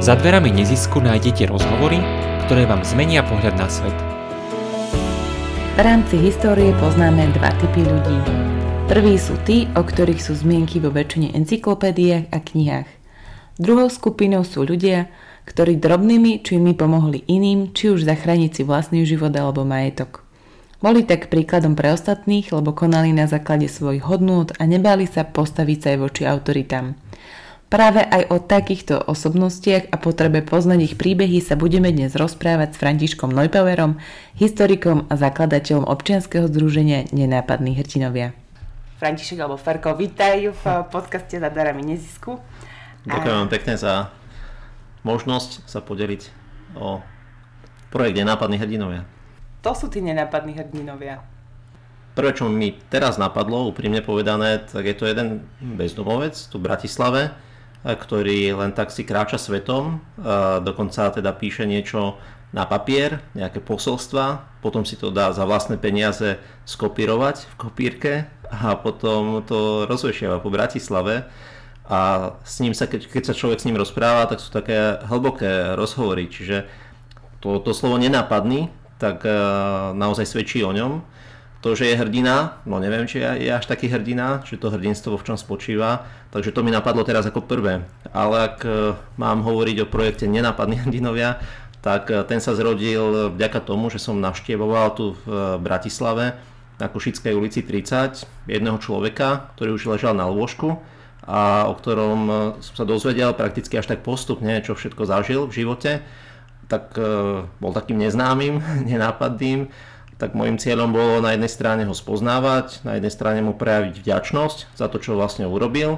Za dverami nezisku nájdete rozhovory, ktoré vám zmenia pohľad na svet. V rámci histórie poznáme dva typy ľudí. Prví sú tí, o ktorých sú zmienky vo väčšine encyklopédiách a knihách. Druhou skupinou sú ľudia, ktorí drobnými činmi pomohli iným, či už zachrániť si vlastný život alebo majetok. Boli tak príkladom pre ostatných, lebo konali na základe svojich hodnôt a nebali sa postaviť sa aj voči autoritám. Práve aj o takýchto osobnostiach a potrebe poznať ich príbehy sa budeme dnes rozprávať s Františkom Neupauerom, historikom a zakladateľom občianskeho združenia Nenápadní hrdinovia. František alebo Ferko, vítaj v podcaste za darami nezisku. Ďakujem vám pekne za možnosť sa podeliť o projekt Nenápadní hrdinovia. To sú tí nenápadní hrdinovia. Prvé, čo mi teraz napadlo, úprimne povedané, tak je to jeden bezdomovec tu v Bratislave, ktorý len tak si kráča svetom, dokonca teda píše niečo na papier, nejaké posolstva, potom si to dá za vlastné peniaze skopírovať v kopírke a potom to rozvešiava po Bratislave a s ním sa, keď, keď sa človek s ním rozpráva, tak sú také hlboké rozhovory, čiže to, to slovo nenápadný tak e, naozaj svedčí o ňom. To, že je hrdina, no neviem, či je až taký hrdina, či to hrdinstvo v čom spočíva, takže to mi napadlo teraz ako prvé. Ale ak e, mám hovoriť o projekte Nenápadní hrdinovia, tak e, ten sa zrodil vďaka tomu, že som navštevoval tu v Bratislave na Košickej ulici 30 jedného človeka, ktorý už ležal na lôžku a o ktorom som sa dozvedel prakticky až tak postupne, čo všetko zažil v živote tak e, bol takým neznámym, nenápadným, tak môjim cieľom bolo na jednej strane ho spoznávať, na jednej strane mu prejaviť vďačnosť za to, čo vlastne urobil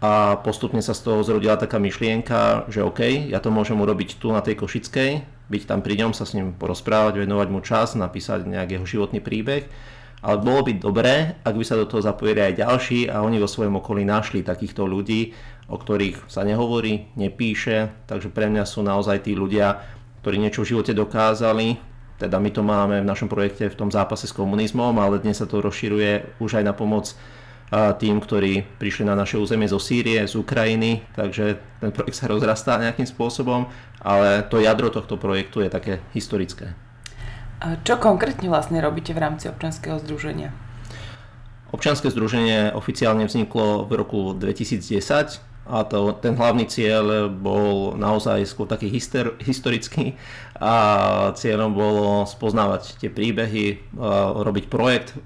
a postupne sa z toho zrodila taká myšlienka, že OK, ja to môžem urobiť tu na tej Košickej, byť tam pri ňom, sa s ním porozprávať, venovať mu čas, napísať nejak jeho životný príbeh, ale bolo by dobré, ak by sa do toho zapojili aj ďalší a oni vo svojom okolí našli takýchto ľudí, o ktorých sa nehovorí, nepíše, takže pre mňa sú naozaj tí ľudia, ktorí niečo v živote dokázali. Teda my to máme v našom projekte v tom zápase s komunizmom, ale dnes sa to rozširuje už aj na pomoc tým, ktorí prišli na naše územie zo Sýrie, z Ukrajiny, takže ten projekt sa rozrastá nejakým spôsobom, ale to jadro tohto projektu je také historické. A čo konkrétne vlastne robíte v rámci občanského združenia? Občanské združenie oficiálne vzniklo v roku 2010 a to, ten hlavný cieľ bol naozaj skôr taký histor, historický a cieľom bolo spoznávať tie príbehy, robiť projekt,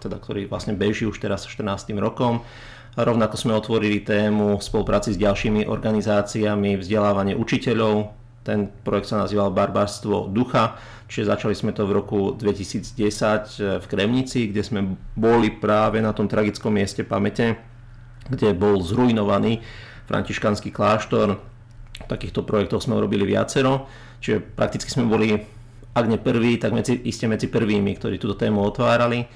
teda, ktorý vlastne beží už teraz 14. rokom. Rovnako sme otvorili tému spolupráci s ďalšími organizáciami, vzdelávanie učiteľov. Ten projekt sa nazýval Barbarstvo ducha, čiže začali sme to v roku 2010 v Kremnici, kde sme boli práve na tom tragickom mieste pamäte, kde bol zrujnovaný františkanský kláštor. Takýchto projektov sme urobili viacero, čiže prakticky sme boli, ak nie prví, tak medzi, iste medzi prvými, ktorí túto tému otvárali.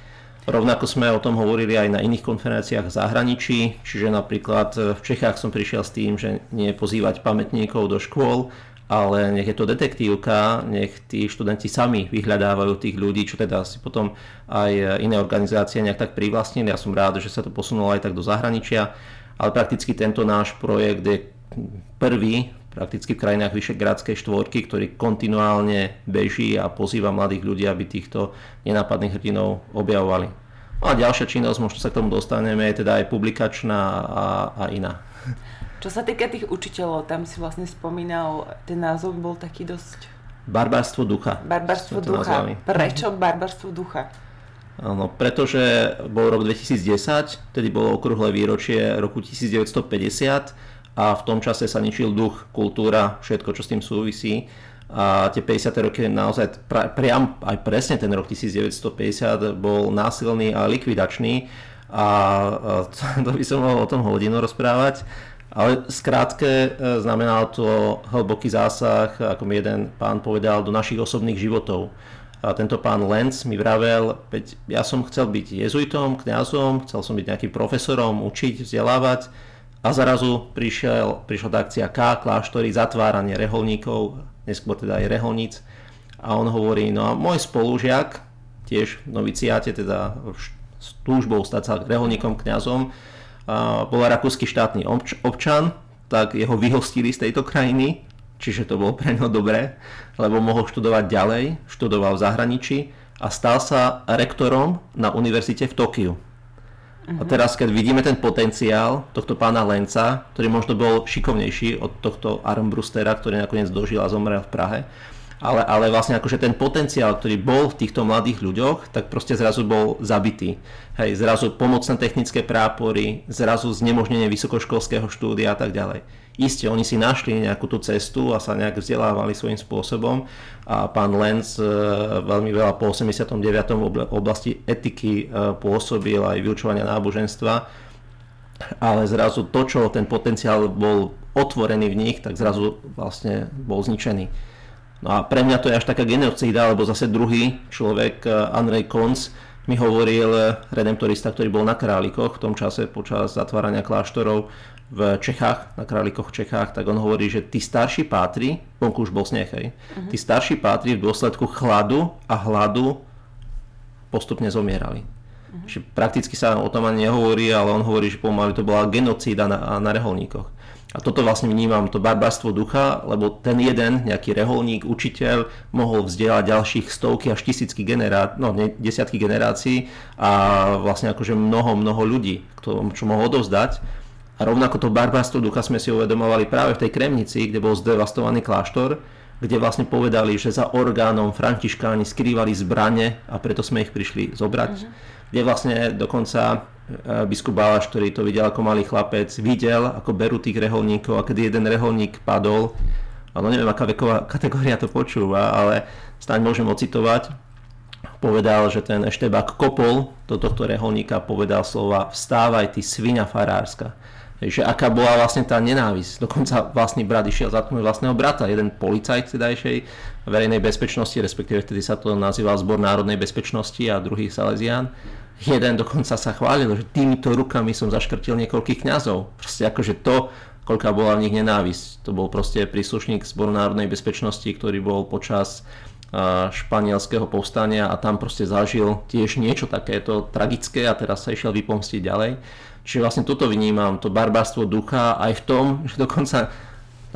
Rovnako sme o tom hovorili aj na iných konferenciách v zahraničí, čiže napríklad v Čechách som prišiel s tým, že nie pozývať pamätníkov do škôl, ale nech je to detektívka, nech tí študenti sami vyhľadávajú tých ľudí, čo teda si potom aj iné organizácie nejak tak privlastnili. Ja som rád, že sa to posunulo aj tak do zahraničia, ale prakticky tento náš projekt je prvý prakticky v krajinách Vyšegrádskej štvorky, ktorý kontinuálne beží a pozýva mladých ľudí, aby týchto nenápadných hrdinov objavovali. No a ďalšia činnosť, možno sa k tomu dostaneme, je teda aj publikačná a, a iná. Čo sa týka tých učiteľov, tam si vlastne spomínal, ten názov bol taký dosť... Barbarstvo ducha. Barbarstvo ducha. Nazvali. Prečo barbarstvo ducha? Áno, pretože bol rok 2010, tedy bolo okrúhle výročie roku 1950 a v tom čase sa ničil duch, kultúra, všetko, čo s tým súvisí. A tie 50. roky naozaj priam aj presne ten rok 1950 bol násilný a likvidačný a to by som mohol o tom hodinu rozprávať. Ale skrátke e, znamenalo to hlboký zásah, ako mi jeden pán povedal, do našich osobných životov. A tento pán Lenz mi vravel, ja som chcel byť jezuitom, kňazom, chcel som byť nejakým profesorom, učiť, vzdelávať a zarazu prišiel, prišla tá akcia K, kláštory, zatváranie reholníkov, neskôr teda aj reholníc. A on hovorí, no a môj spolužiak, tiež v noviciáte, teda s túžbou stať sa reholníkom, kňazom, bol rakúsky štátny občan, tak jeho vyhostili z tejto krajiny čiže to bolo pre ňo dobré, lebo mohol študovať ďalej, študoval v zahraničí a stal sa rektorom na univerzite v Tokiu. Uh-huh. A teraz, keď vidíme ten potenciál tohto pána Lenca, ktorý možno bol šikovnejší od tohto Armbrustera, ktorý nakoniec dožil a zomrel v Prahe, ale, ale vlastne akože ten potenciál, ktorý bol v týchto mladých ľuďoch, tak proste zrazu bol zabitý. Hej, zrazu pomocné technické prápory, zrazu znemožnenie vysokoškolského štúdia a tak ďalej. Isté, oni si našli nejakú tú cestu a sa nejak vzdelávali svojím spôsobom a pán Lenz e, veľmi veľa po 89. v oblasti etiky e, pôsobil aj vyučovania náboženstva, ale zrazu to, čo ten potenciál bol otvorený v nich, tak zrazu vlastne bol zničený. No a pre mňa to je až taká genocída, lebo zase druhý človek, e, Andrej Konc, mi hovoril redemptorista, ktorý bol na Králikoch v tom čase počas zatvárania kláštorov, v Čechách, na Králikoch v Čechách, tak on hovorí, že tí starší pátri, vonku už bol sneh, hej, uh-huh. tí starší pátri v dôsledku chladu a hladu postupne zomierali. Uh-huh. Že prakticky sa o tom ani nehovorí, ale on hovorí, že pomaly to bola genocída na, na reholníkoch. A toto vlastne vnímam, to barbarstvo ducha, lebo ten jeden, nejaký reholník, učiteľ, mohol vzdelať ďalších stovky až tisícky generá- no, ne, desiatky generácií a vlastne akože mnoho, mnoho ľudí, čo mohol odovzdať. A rovnako to barbarstvo ducha sme si uvedomovali práve v tej Kremnici, kde bol zdevastovaný kláštor, kde vlastne povedali, že za orgánom františkáni skrývali zbrane a preto sme ich prišli zobrať. Uh-huh. Kde vlastne dokonca e, biskup Balaš, ktorý to videl ako malý chlapec, videl, ako berú tých reholníkov a keď jeden reholník padol, ale neviem, aká veková kategória to počúva, ale stáť môžem ocitovať, povedal, že ten Eštebák kopol do tohto reholníka, povedal slova vstávaj ty svinia farárska že aká bola vlastne tá nenávisť. Dokonca vlastný brat išiel zatknúť vlastného brata, jeden policajt tedajšej verejnej bezpečnosti, respektíve vtedy sa to nazýval Zbor národnej bezpečnosti a druhý Salesian. Jeden dokonca sa chválil, že týmito rukami som zaškrtil niekoľkých kňazov. Proste akože to, koľká bola v nich nenávisť. To bol proste príslušník Zboru národnej bezpečnosti, ktorý bol počas španielského povstania a tam proste zažil tiež niečo takéto tragické a teraz sa išiel vypomstiť ďalej. Čiže vlastne toto vnímam, to barbarstvo ducha aj v tom, že dokonca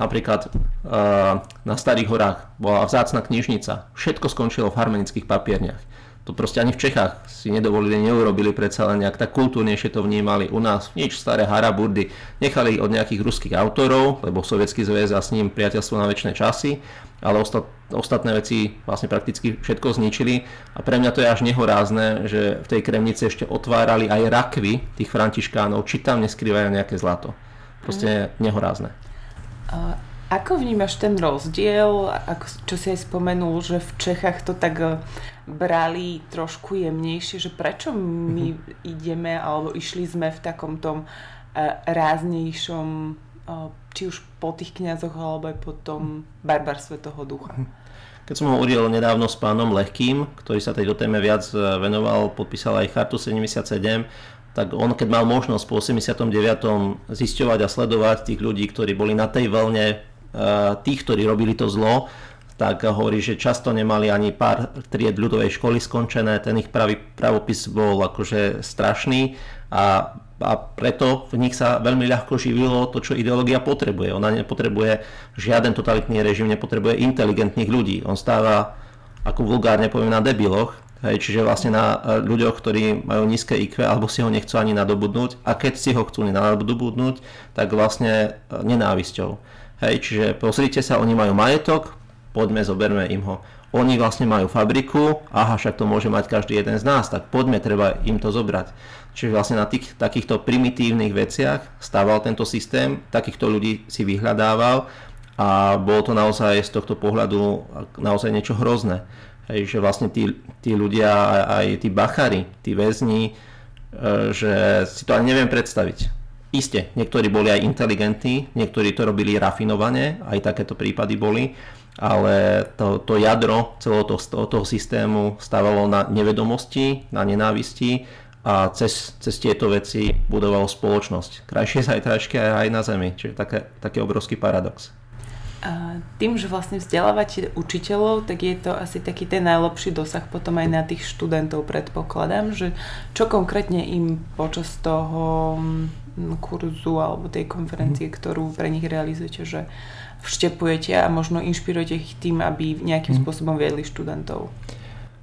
napríklad uh, na Starých horách bola vzácna knižnica. Všetko skončilo v harmonických papierniach. To proste ani v Čechách si nedovolili, neurobili predsa len nejak tak kultúrnejšie to vnímali. U nás nič staré haraburdy nechali od nejakých ruských autorov, lebo Sovietský zväz a s ním priateľstvo na väčšie časy, ale ostat, ostatné veci vlastne prakticky všetko zničili a pre mňa to je až nehorázne, že v tej Kremnici ešte otvárali aj rakvy tých františkánov, či tam neskrývajú nejaké zlato. Proste mm. nehorázne. Ako vnímaš ten rozdiel, ako, čo si aj spomenul, že v Čechách to tak e, brali trošku jemnejšie, že prečo my mm-hmm. ideme alebo išli sme v takom tom uh, ráznejšom, či už po tých kniazoch alebo aj po tom barbarstve toho ducha? Mhm. Keď som hovoril nedávno s pánom Lehkým, ktorý sa tejto téme viac venoval, podpísal aj Chartu 77, tak on keď mal možnosť po 89. zisťovať a sledovať tých ľudí, ktorí boli na tej vlne Eh, tých, ktorí robili to zlo, tak hovorí, že často nemali ani pár tried ľudovej školy skončené, ten ich pravý pravopis bol akože strašný a, a preto v nich sa veľmi ľahko živilo to, čo ideológia potrebuje. Ona nepotrebuje žiaden totalitný režim, nepotrebuje inteligentných ľudí. On stáva, ako vulgárne poviem, na debiloch, Hej, čiže vlastne na eh, ľuďoch, ktorí majú nízke IQ alebo si ho nechcú ani nadobudnúť a keď si ho chcú nadobudnúť, tak vlastne eh, nenávisťou. Hej, čiže pozrite sa, oni majú majetok, poďme, zoberme im ho. Oni vlastne majú fabriku, aha, však to môže mať každý jeden z nás, tak poďme, treba im to zobrať. Čiže vlastne na tých, takýchto primitívnych veciach stával tento systém, takýchto ľudí si vyhľadával a bolo to naozaj z tohto pohľadu naozaj niečo hrozné. Hej, že vlastne tí, tí ľudia, aj tí bachary, tí väzni, e, že si to ani neviem predstaviť Isté, niektorí boli aj inteligentní, niektorí to robili rafinovane, aj takéto prípady boli, ale to, to jadro celého toho, toho systému stávalo na nevedomosti, na nenávisti a cez, cez tieto veci budovalo spoločnosť. Krajšie zajtrajšie aj na Zemi, čiže také, taký obrovský paradox. A tým, že vlastne vzdelávate učiteľov, tak je to asi taký ten najlepší dosah potom aj na tých študentov, predpokladám, že čo konkrétne im počas toho mm, kurzu alebo tej konferencie, mm. ktorú pre nich realizujete, že vštepujete a možno inšpirujete ich tým, aby nejakým mm. spôsobom viedli študentov.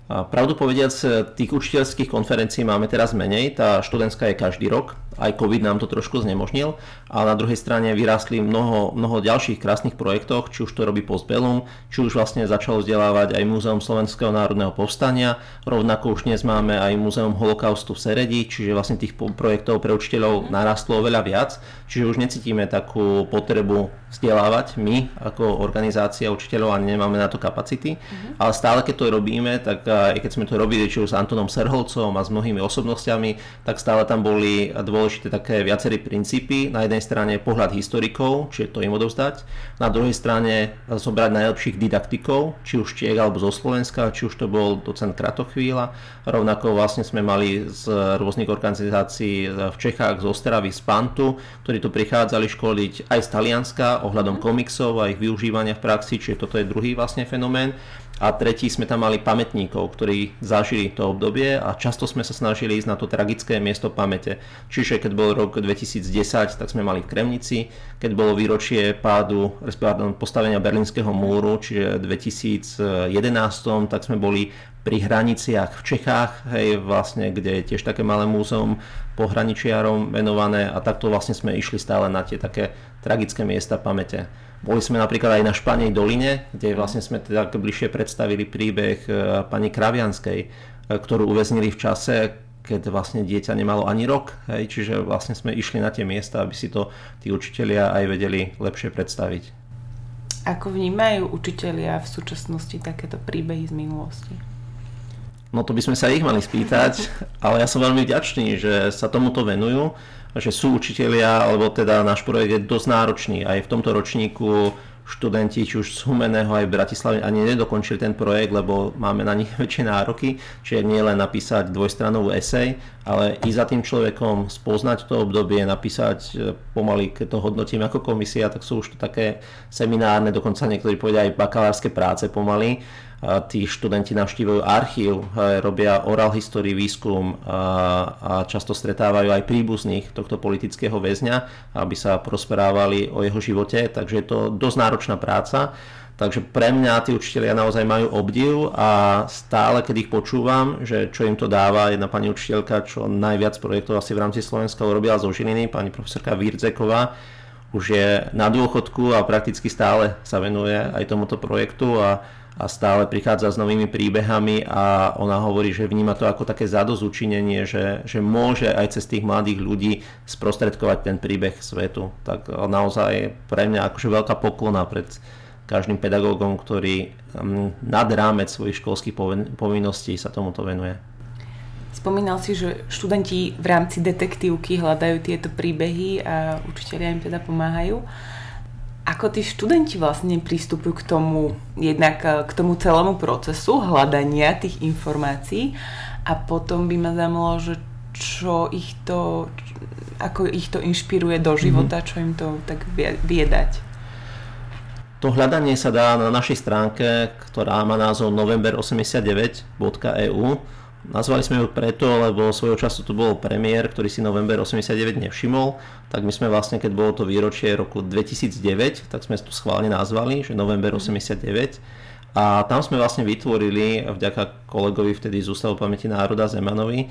Pravdu povediac, tých učiteľských konferencií máme teraz menej, tá študentská je každý rok, aj COVID nám to trošku znemožnil, ale na druhej strane vyrástli mnoho, mnoho ďalších krásnych projektoch, či už to robí Postbellum, či už vlastne začalo vzdelávať aj Múzeum Slovenského národného povstania, rovnako už dnes máme aj Múzeum holokaustu v Seredi, čiže vlastne tých projektov pre učiteľov narastlo oveľa viac, čiže už necítime takú potrebu vzdelávať my ako organizácia učiteľov a nemáme na to kapacity, uh-huh. ale stále keď to robíme, tak aj keď sme to robili či už s Antonom Serholcom a s mnohými osobnostiami, tak stále tam boli dôležité dôležité také viaceré princípy. Na jednej strane pohľad historikov, čiže to im odovzdať. Na druhej strane zobrať najlepších didaktikov, či už Čiek alebo zo Slovenska, či už to bol docent Kratochvíľa. Rovnako vlastne sme mali z rôznych organizácií v Čechách, z Ostravy, z Pantu, ktorí tu prichádzali školiť aj z Talianska ohľadom komiksov a ich využívania v praxi, čiže toto je druhý vlastne fenomén a tretí sme tam mali pamätníkov, ktorí zažili to obdobie a často sme sa snažili ísť na to tragické miesto pamäte. Čiže keď bol rok 2010, tak sme mali v Kremnici, keď bolo výročie pádu, respektíve postavenia Berlínskeho múru, čiže v 2011, tak sme boli pri hraniciach v Čechách, hej, vlastne, kde je tiež také malé múzeum pohraničiarom venované a takto vlastne sme išli stále na tie také tragické miesta pamäte. Boli sme napríklad aj na Španej doline, kde vlastne sme teda bližšie predstavili príbeh e, pani Kravianskej, e, ktorú uväznili v čase, keď vlastne dieťa nemalo ani rok. Hej, čiže vlastne sme išli na tie miesta, aby si to tí učitelia aj vedeli lepšie predstaviť. Ako vnímajú učitelia v súčasnosti takéto príbehy z minulosti? No to by sme sa ich mali spýtať, ale ja som veľmi vďačný, že sa tomuto venujú že sú učitelia, alebo teda náš projekt je dosť náročný. Aj v tomto ročníku študenti, či už z Humeného aj v Bratislave, ani nedokončili ten projekt, lebo máme na nich väčšie nároky, čiže nie len napísať dvojstranovú esej, ale i za tým človekom spoznať to obdobie, napísať e, pomaly, keď to hodnotím ako komisia, tak sú už to také seminárne, dokonca niektorí povedia aj bakalárske práce pomaly, tí študenti navštívajú archív, robia oral history výskum a často stretávajú aj príbuzných tohto politického väzňa, aby sa prosperávali o jeho živote, takže je to dosť náročná práca. Takže pre mňa tí učiteľia naozaj majú obdiv a stále, keď ich počúvam, že čo im to dáva, jedna pani učiteľka, čo najviac projektov asi v rámci Slovenska urobila zo Žiliny, pani profesorka Virzeková, už je na dôchodku a prakticky stále sa venuje aj tomuto projektu a a stále prichádza s novými príbehami a ona hovorí, že vníma to ako také zadozučinenie, že, že môže aj cez tých mladých ľudí sprostredkovať ten príbeh svetu. Tak naozaj pre mňa akože veľká poklona pred každým pedagógom, ktorý mm, nad rámec svojich školských povinností sa tomuto venuje. Spomínal si, že študenti v rámci detektívky hľadajú tieto príbehy a učiteľia im teda pomáhajú. Ako tí študenti vlastne pristupujú k tomu, jednak eh, k tomu celému procesu hľadania tých informácií? A potom by ma zaujímalo, že čo ich to, ako ich to inšpiruje do života, čo im to tak vie dať. To hľadanie sa dá na našej stránke, ktorá má názov november89.eu Nazvali sme ju preto, lebo svojho času tu bol premiér, ktorý si november 89 nevšimol, tak my sme vlastne, keď bolo to výročie roku 2009, tak sme to schválne nazvali, že november 89. A tam sme vlastne vytvorili, vďaka kolegovi vtedy z Ústavu pamäti národa Zemanovi,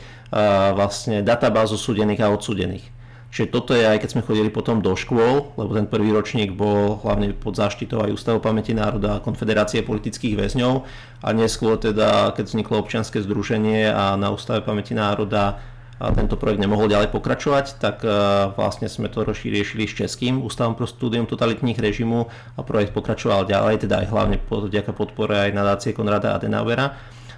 vlastne databázu súdených a odsudených. Čiže toto je aj keď sme chodili potom do škôl, lebo ten prvý ročník bol hlavne pod záštitou aj Ústavu pamäti národa a Konfederácie politických väzňov a neskôr teda, keď vzniklo občianske združenie a na Ústave pamäti národa a tento projekt nemohol ďalej pokračovať, tak uh, vlastne sme to riešili s Českým ústavom pro studium totalitních režimu a projekt pokračoval ďalej, teda aj hlavne vďaka podpore aj nadácie Konrada Adenauera.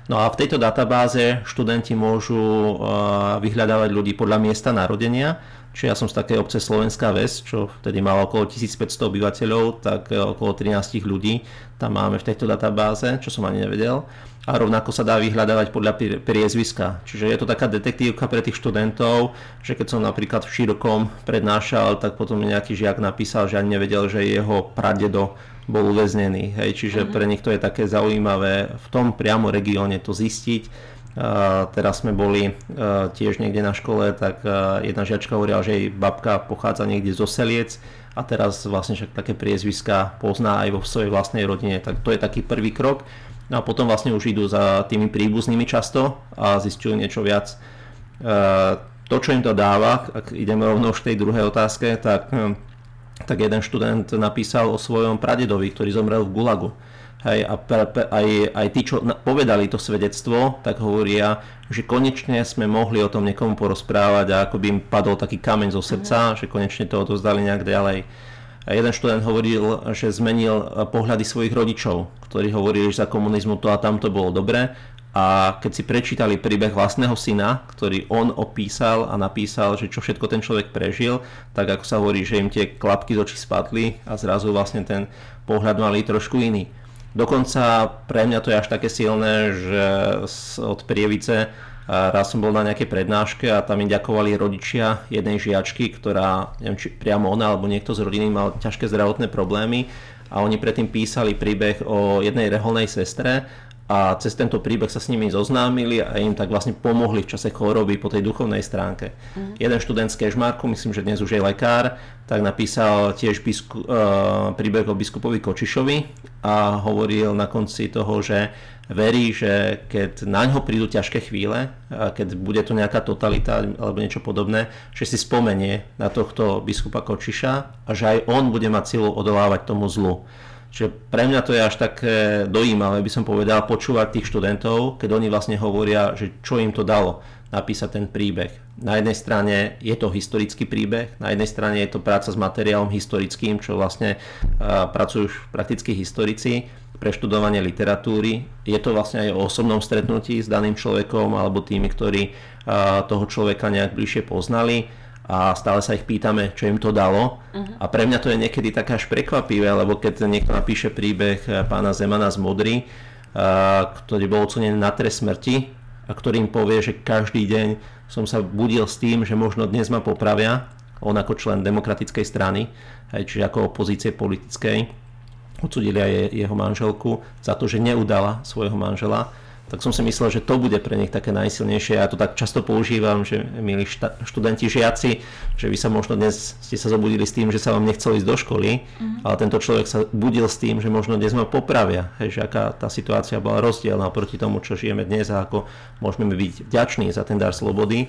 No a v tejto databáze študenti môžu uh, vyhľadávať ľudí podľa miesta narodenia, Čiže ja som z takej obce Slovenská Ves, čo vtedy malo okolo 1500 obyvateľov, tak e, okolo 13 ľudí tam máme v tejto databáze, čo som ani nevedel. A rovnako sa dá vyhľadávať podľa priezviska. Čiže je to taká detektívka pre tých študentov, že keď som napríklad v Širokom prednášal, tak potom nejaký žiak napísal, že ani nevedel, že jeho pradedo bol uväznený. Hej, čiže mm-hmm. pre nich to je také zaujímavé v tom priamo regióne to zistiť. Uh, teraz sme boli uh, tiež niekde na škole, tak uh, jedna žiačka hovorila, že jej babka pochádza niekde zo Seliec a teraz vlastne však také priezviska pozná aj vo svojej vlastnej rodine, tak to je taký prvý krok. No a potom vlastne už idú za tými príbuznými často a zistujú niečo viac. To, čo im to dáva, ak ideme rovno už tej druhej otázke, tak tak jeden študent napísal o svojom pradedovi, ktorý zomrel v Gulagu. Hej, a pre, pre, aj, aj tí, čo povedali to svedectvo, tak hovoria, že konečne sme mohli o tom niekomu porozprávať a ako by im padol taký kameň zo srdca, mm. že konečne to odozdali nejak ďalej. A jeden študent hovoril, že zmenil pohľady svojich rodičov, ktorí hovorili, že za komunizmu to a tamto bolo dobre a keď si prečítali príbeh vlastného syna, ktorý on opísal a napísal, že čo všetko ten človek prežil, tak ako sa hovorí, že im tie klapky z očí spadli a zrazu vlastne ten pohľad mali trošku iný. Dokonca pre mňa to je až také silné, že od Prievice raz som bol na nejakej prednáške a tam im ďakovali rodičia jednej žiačky, ktorá, neviem či priamo ona alebo niekto z rodiny mal ťažké zdravotné problémy a oni predtým písali príbeh o jednej reholnej sestre a cez tento príbeh sa s nimi zoznámili a im tak vlastne pomohli v čase choroby po tej duchovnej stránke. Mm. Jeden študent z Kežmarku, myslím, že dnes už je lekár, tak napísal tiež bisku, uh, príbeh o biskupovi Kočišovi a hovoril na konci toho, že verí, že keď na ňo prídu ťažké chvíle, a keď bude tu nejaká totalita alebo niečo podobné, že si spomenie na tohto biskupa Kočiša a že aj on bude mať silu odolávať tomu zlu. Čiže pre mňa to je až také dojímavé, by som povedal, počúvať tých študentov, keď oni vlastne hovoria, že čo im to dalo napísať ten príbeh. Na jednej strane je to historický príbeh, na jednej strane je to práca s materiálom historickým, čo vlastne uh, pracujú už prakticky historici, preštudovanie literatúry. Je to vlastne aj o osobnom stretnutí s daným človekom alebo tými, ktorí uh, toho človeka nejak bližšie poznali a stále sa ich pýtame, čo im to dalo. Uh-huh. A pre mňa to je niekedy také až prekvapivé, lebo keď niekto napíše príbeh eh, pána Zemana z Modry, eh, ktorý bol ocenený na trest smrti a ktorý im povie, že každý deň som sa budil s tým, že možno dnes ma popravia, on ako člen demokratickej strany, aj čiže ako opozície politickej, odsudili aj jeho manželku za to, že neudala svojho manžela tak som si myslel, že to bude pre nich také najsilnejšie. Ja to tak často používam, že milí šta- študenti, žiaci, že vy sa možno dnes ste sa zobudili s tým, že sa vám nechcelo ísť do školy, mm. ale tento človek sa budil s tým, že možno dnes ma popravia. Hej, že aká tá situácia bola rozdielna proti tomu, čo žijeme dnes a ako môžeme byť vďační za ten dar slobody.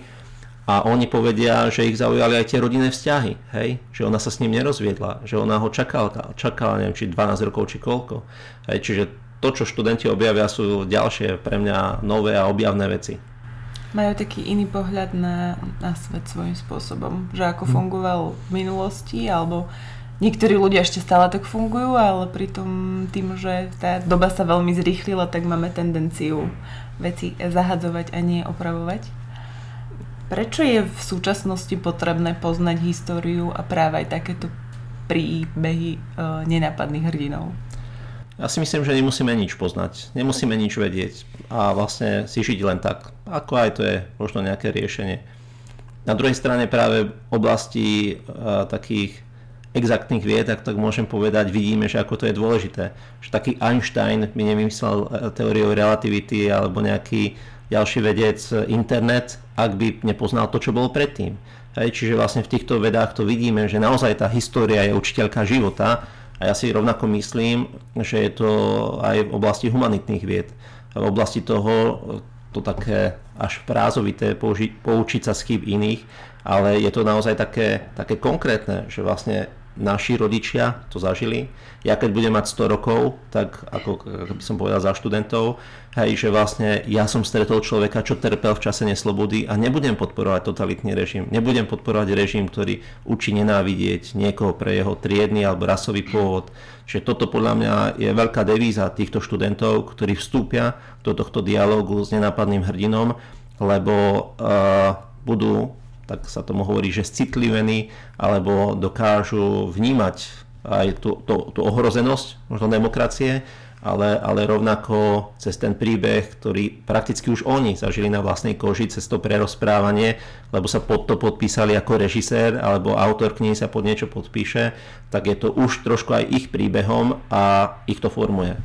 A oni povedia, že ich zaujali aj tie rodinné vzťahy, hej? že ona sa s ním nerozviedla, že ona ho čakala, čakala neviem, či 12 rokov, či koľko. Hej? Čiže to, čo študenti objavia, sú ďalšie pre mňa nové a objavné veci. Majú taký iný pohľad na, na svet svojím spôsobom, že ako hm. fungoval v minulosti, alebo niektorí ľudia ešte stále tak fungujú, ale pritom tým, že tá doba sa veľmi zrýchlila, tak máme tendenciu veci zahadzovať a nie opravovať. Prečo je v súčasnosti potrebné poznať históriu a práve aj takéto príbehy e, nenápadných hrdinov? Ja si myslím, že nemusíme nič poznať, nemusíme nič vedieť a vlastne si žiť len tak. Ako aj to je možno nejaké riešenie. Na druhej strane práve v oblasti uh, takých exaktných vied, tak, tak môžem povedať, vidíme, že ako to je dôležité. Že taký Einstein by nevymyslel e, teóriu relativity alebo nejaký ďalší vedec e, internet, ak by nepoznal to, čo bolo predtým. Hej, čiže vlastne v týchto vedách to vidíme, že naozaj tá história je učiteľka života a ja si rovnako myslím, že je to aj v oblasti humanitných vied. V oblasti toho to také až prázovité použi- poučiť sa z chyb iných, ale je to naozaj také, také konkrétne, že vlastne naši rodičia to zažili. Ja keď budem mať 100 rokov, tak ako, by som povedal za študentov, hej, že vlastne ja som stretol človeka, čo trpel v čase neslobody a nebudem podporovať totalitný režim. Nebudem podporovať režim, ktorý učí nenávidieť niekoho pre jeho triedny alebo rasový pôvod. Čiže toto podľa mňa je veľká devíza týchto študentov, ktorí vstúpia do tohto dialógu s nenápadným hrdinom, lebo uh, budú tak sa tomu hovorí, že citlivení alebo dokážu vnímať aj tú, tú, tú ohrozenosť možno demokracie ale, ale rovnako cez ten príbeh, ktorý prakticky už oni zažili na vlastnej koži, cez to prerozprávanie, lebo sa pod to podpísali ako režisér alebo autor knihy sa pod niečo podpíše, tak je to už trošku aj ich príbehom a ich to formuje.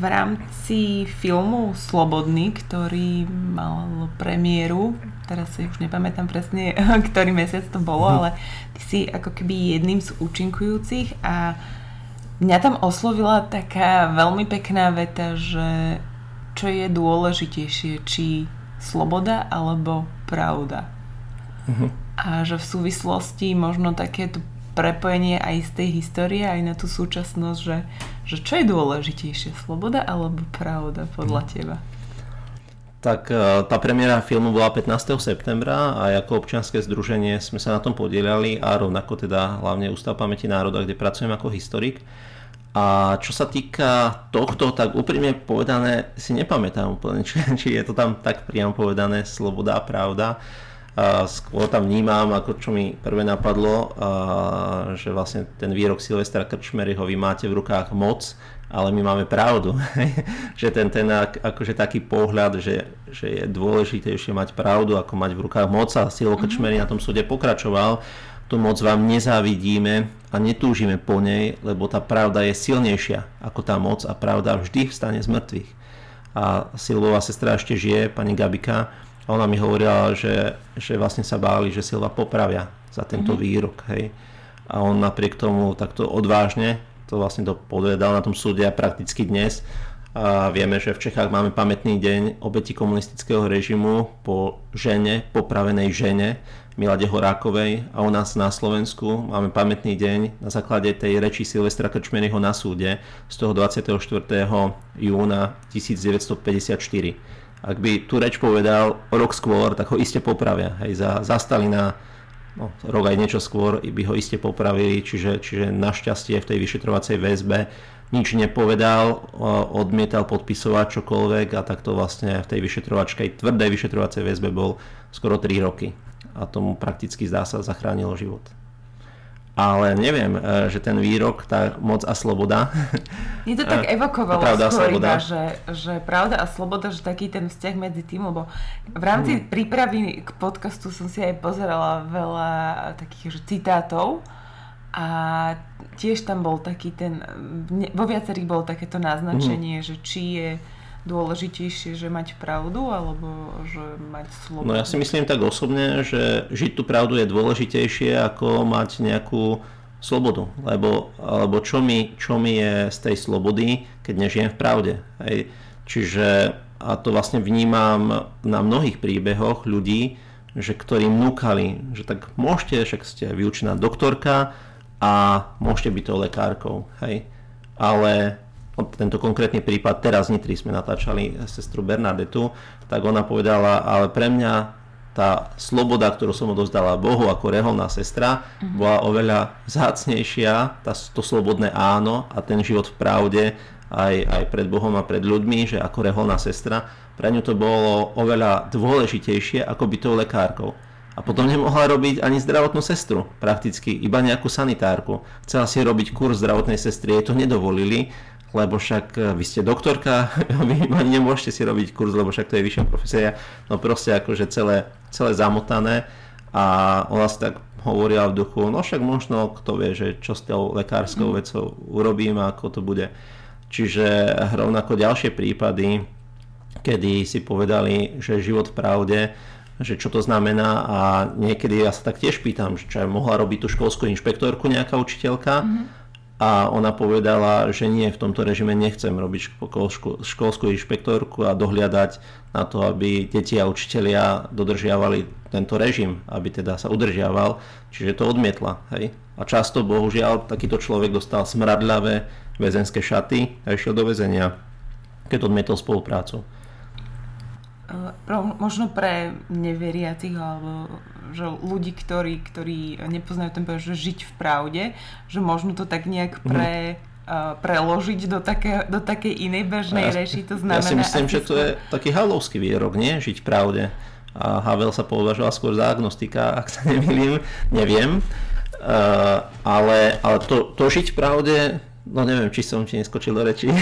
V rámci filmu Slobodný, ktorý mal premiéru, teraz si už nepamätám presne, ktorý mesiac to bolo, mhm. ale ty si ako keby jedným z účinkujúcich a mňa tam oslovila taká veľmi pekná veta, že čo je dôležitejšie, či sloboda alebo pravda. Uh-huh. A že v súvislosti možno takéto prepojenie aj z tej histórie, aj na tú súčasnosť, že, že čo je dôležitejšie, sloboda alebo pravda podľa mm. teba? Tak e, tá premiéra filmu bola 15. septembra a ako občianske združenie sme sa na tom podielali a rovnako teda hlavne Ústav pamäti národa, kde pracujem ako historik. A čo sa týka tohto, tak úprimne povedané si nepamätám úplne, či, či je to tam tak priamo povedané sloboda a pravda. A skôr tam vnímam, ako čo mi prvé napadlo, a, že vlastne ten výrok Silvestra Krčmeryho, vy máte v rukách moc, ale my máme pravdu. že ten, ten akože taký pohľad, že, že je dôležitejšie mať pravdu, ako mať v rukách moc a Silvo mhm. Krčmery na tom súde pokračoval, tú moc vám nezávidíme a netúžime po nej, lebo tá pravda je silnejšia ako tá moc a pravda vždy vstane z mŕtvych. A Silvová sestra ešte žije, pani Gabika, a ona mi hovorila, že, že vlastne sa báli, že Silva popravia za tento mm-hmm. výrok. Hej. A on napriek tomu takto odvážne to vlastne to podvedal na tom súde a prakticky dnes. A vieme, že v Čechách máme pamätný deň obeti komunistického režimu po žene, popravenej žene, Milade Horákovej a u nás na Slovensku máme pamätný deň na základe tej reči Silvestra Krčmenyho na súde z toho 24. júna 1954 ak by tú reč povedal rok skôr, tak ho iste popravia. Hej, za, za Stalina no, rok aj niečo skôr by ho iste popravili, čiže, čiže našťastie v tej vyšetrovacej väzbe nič nepovedal, odmietal podpisovať čokoľvek a takto vlastne v tej vyšetrovačkej, tvrdej vyšetrovacej väzbe bol skoro 3 roky. A tomu prakticky zdá sa zachránilo život ale neviem, e, že ten výrok, tá moc a sloboda. Mne to tak evokovalo pravda skôr iba, že, že pravda a sloboda, že taký ten vzťah medzi tým, lebo v rámci hmm. prípravy k podcastu som si aj pozerala veľa takých že citátov a tiež tam bol taký ten, vo viacerých bolo takéto naznačenie, hmm. že či je dôležitejšie, že mať pravdu alebo že mať slobodu? No ja si myslím tak osobne, že žiť tú pravdu je dôležitejšie ako mať nejakú slobodu, lebo, lebo čo, mi, čo mi je z tej slobody, keď nežijem v pravde. Hej. Čiže a to vlastne vnímam na mnohých príbehoch ľudí, že ktorí núkali, že tak môžete, však ste vyučená doktorka a môžete byť to lekárkou, hej. Ale tento konkrétny prípad, teraz Nitri sme natáčali sestru Bernadetu, tak ona povedala, ale pre mňa tá sloboda, ktorú som odovzdala Bohu ako reholná sestra, mm-hmm. bola oveľa vzácnejšia, tá, to slobodné áno a ten život v pravde aj, aj pred Bohom a pred ľuďmi, že ako reholná sestra, pre ňu to bolo oveľa dôležitejšie ako byť tou lekárkou. A potom nemohla robiť ani zdravotnú sestru, prakticky, iba nejakú sanitárku. Chcela si robiť kurz zdravotnej sestry, jej to nedovolili, lebo však e, vy ste doktorka, vy ani nemôžete si robiť kurz, lebo však to je vyššia profesia, no proste akože celé, celé zamotané a ona si tak hovorila v duchu, no však možno kto vie, že čo s tou lekárskou mm. vecou urobím a ako to bude. Čiže rovnako ďalšie prípady, kedy si povedali, že život v pravde, že čo to znamená a niekedy ja sa tak tiež pýtam, že čo mohla robiť tú školskú inšpektorku nejaká učiteľka, mm-hmm a ona povedala, že nie, v tomto režime nechcem robiť školskú, inšpektorku a dohliadať na to, aby deti a učitelia dodržiavali tento režim, aby teda sa udržiaval, čiže to odmietla. Hej? A často, bohužiaľ, takýto človek dostal smradľavé väzenské šaty a išiel do väzenia, keď odmietol spoluprácu. Možno pre neveriacich alebo že ľudí, ktorí, ktorí nepoznajú ten pojem, že žiť v pravde, že možno to tak nejak mhm. pre, uh, preložiť do, také, do takej inej bežnej ja, reči. To znamená, ja si myslím, že to je taký halovský výrok, nie? Žiť v pravde. A Havel sa považoval skôr za agnostika, ak sa nemýlim, neviem. Uh, ale ale to, to žiť v pravde No neviem, či som ti neskočil do reči.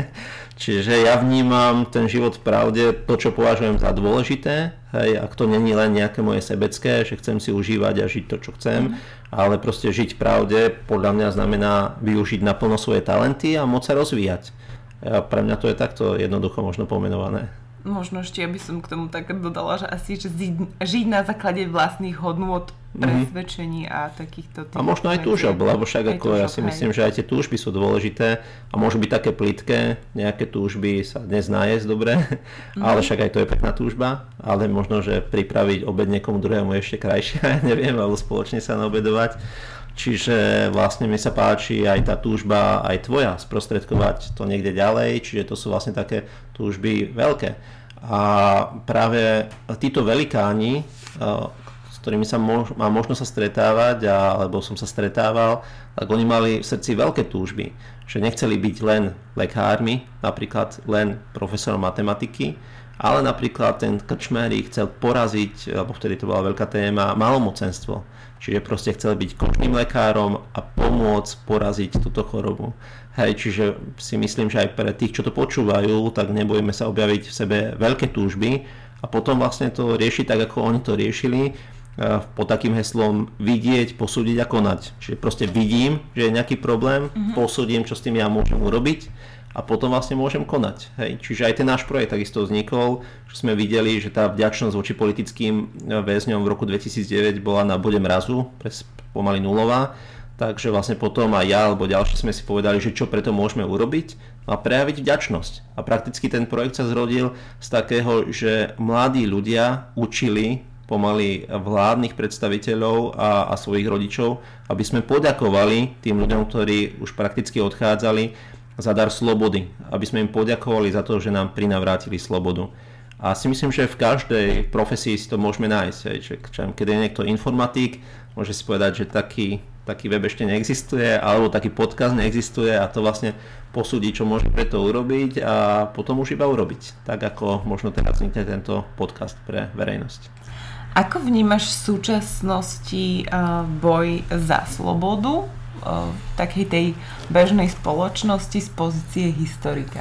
Čiže ja vnímam ten život v pravde, to, čo považujem za dôležité, hej, ak to není len nejaké moje sebecké, že chcem si užívať a žiť to, čo chcem, mm. ale proste žiť v pravde podľa mňa znamená využiť naplno svoje talenty a môcť sa rozvíjať. A pre mňa to je takto jednoducho možno pomenované možno ešte aby som k tomu tak dodala, že asi že žiť na základe vlastných hodnôt, mhm. presvedčení a takýchto... A možno aj túžob, lebo však ako túžob, ja si hej. myslím, že aj tie túžby sú dôležité a môžu byť také plitké, nejaké túžby sa dnes nájsť dobre, mm-hmm. ale však aj to je pekná túžba, ale možno, že pripraviť obed niekomu druhému ešte krajšie, neviem, alebo spoločne sa naobedovať. Čiže vlastne mi sa páči aj tá túžba, aj tvoja, sprostredkovať to niekde ďalej, čiže to sú vlastne také túžby veľké. A práve títo velikáni, s ktorými sa mož, mám možno sa stretávať, alebo som sa stretával, tak oni mali v srdci veľké túžby, že nechceli byť len lekármi, napríklad len profesorom matematiky, ale napríklad ten Krčmery chcel poraziť, alebo vtedy to bola veľká téma, malomocenstvo Čiže proste chcel byť kožným lekárom a pomôcť poraziť túto chorobu. Hej, čiže si myslím, že aj pre tých, čo to počúvajú, tak nebojíme sa objaviť v sebe veľké túžby a potom vlastne to riešiť tak, ako oni to riešili, pod takým heslom vidieť, posúdiť a konať. Čiže proste vidím, že je nejaký problém, mm-hmm. posúdim, čo s tým ja môžem urobiť a potom vlastne môžem konať. Hej. Čiže aj ten náš projekt takisto vznikol, že sme videli, že tá vďačnosť voči politickým e, väzňom v roku 2009 bola na bode mrazu, pomaly nulová, takže vlastne potom aj ja alebo ďalší sme si povedali, že čo preto môžeme urobiť a prejaviť vďačnosť. A prakticky ten projekt sa zrodil z takého, že mladí ľudia učili pomaly vládnych predstaviteľov a, a svojich rodičov, aby sme poďakovali tým ľuďom, ktorí už prakticky odchádzali za dar slobody, aby sme im poďakovali za to, že nám prinavrátili slobodu. A si myslím, že v každej profesii si to môžeme nájsť. Hej, že, keď je niekto informatik, môže si povedať, že taký, taký web ešte neexistuje, alebo taký podcast neexistuje a to vlastne posúdi, čo môže preto urobiť a potom už iba urobiť. Tak ako možno teraz vznikne tento podcast pre verejnosť. Ako vnímaš v súčasnosti boj za slobodu v takej tej bežnej spoločnosti z pozície historika?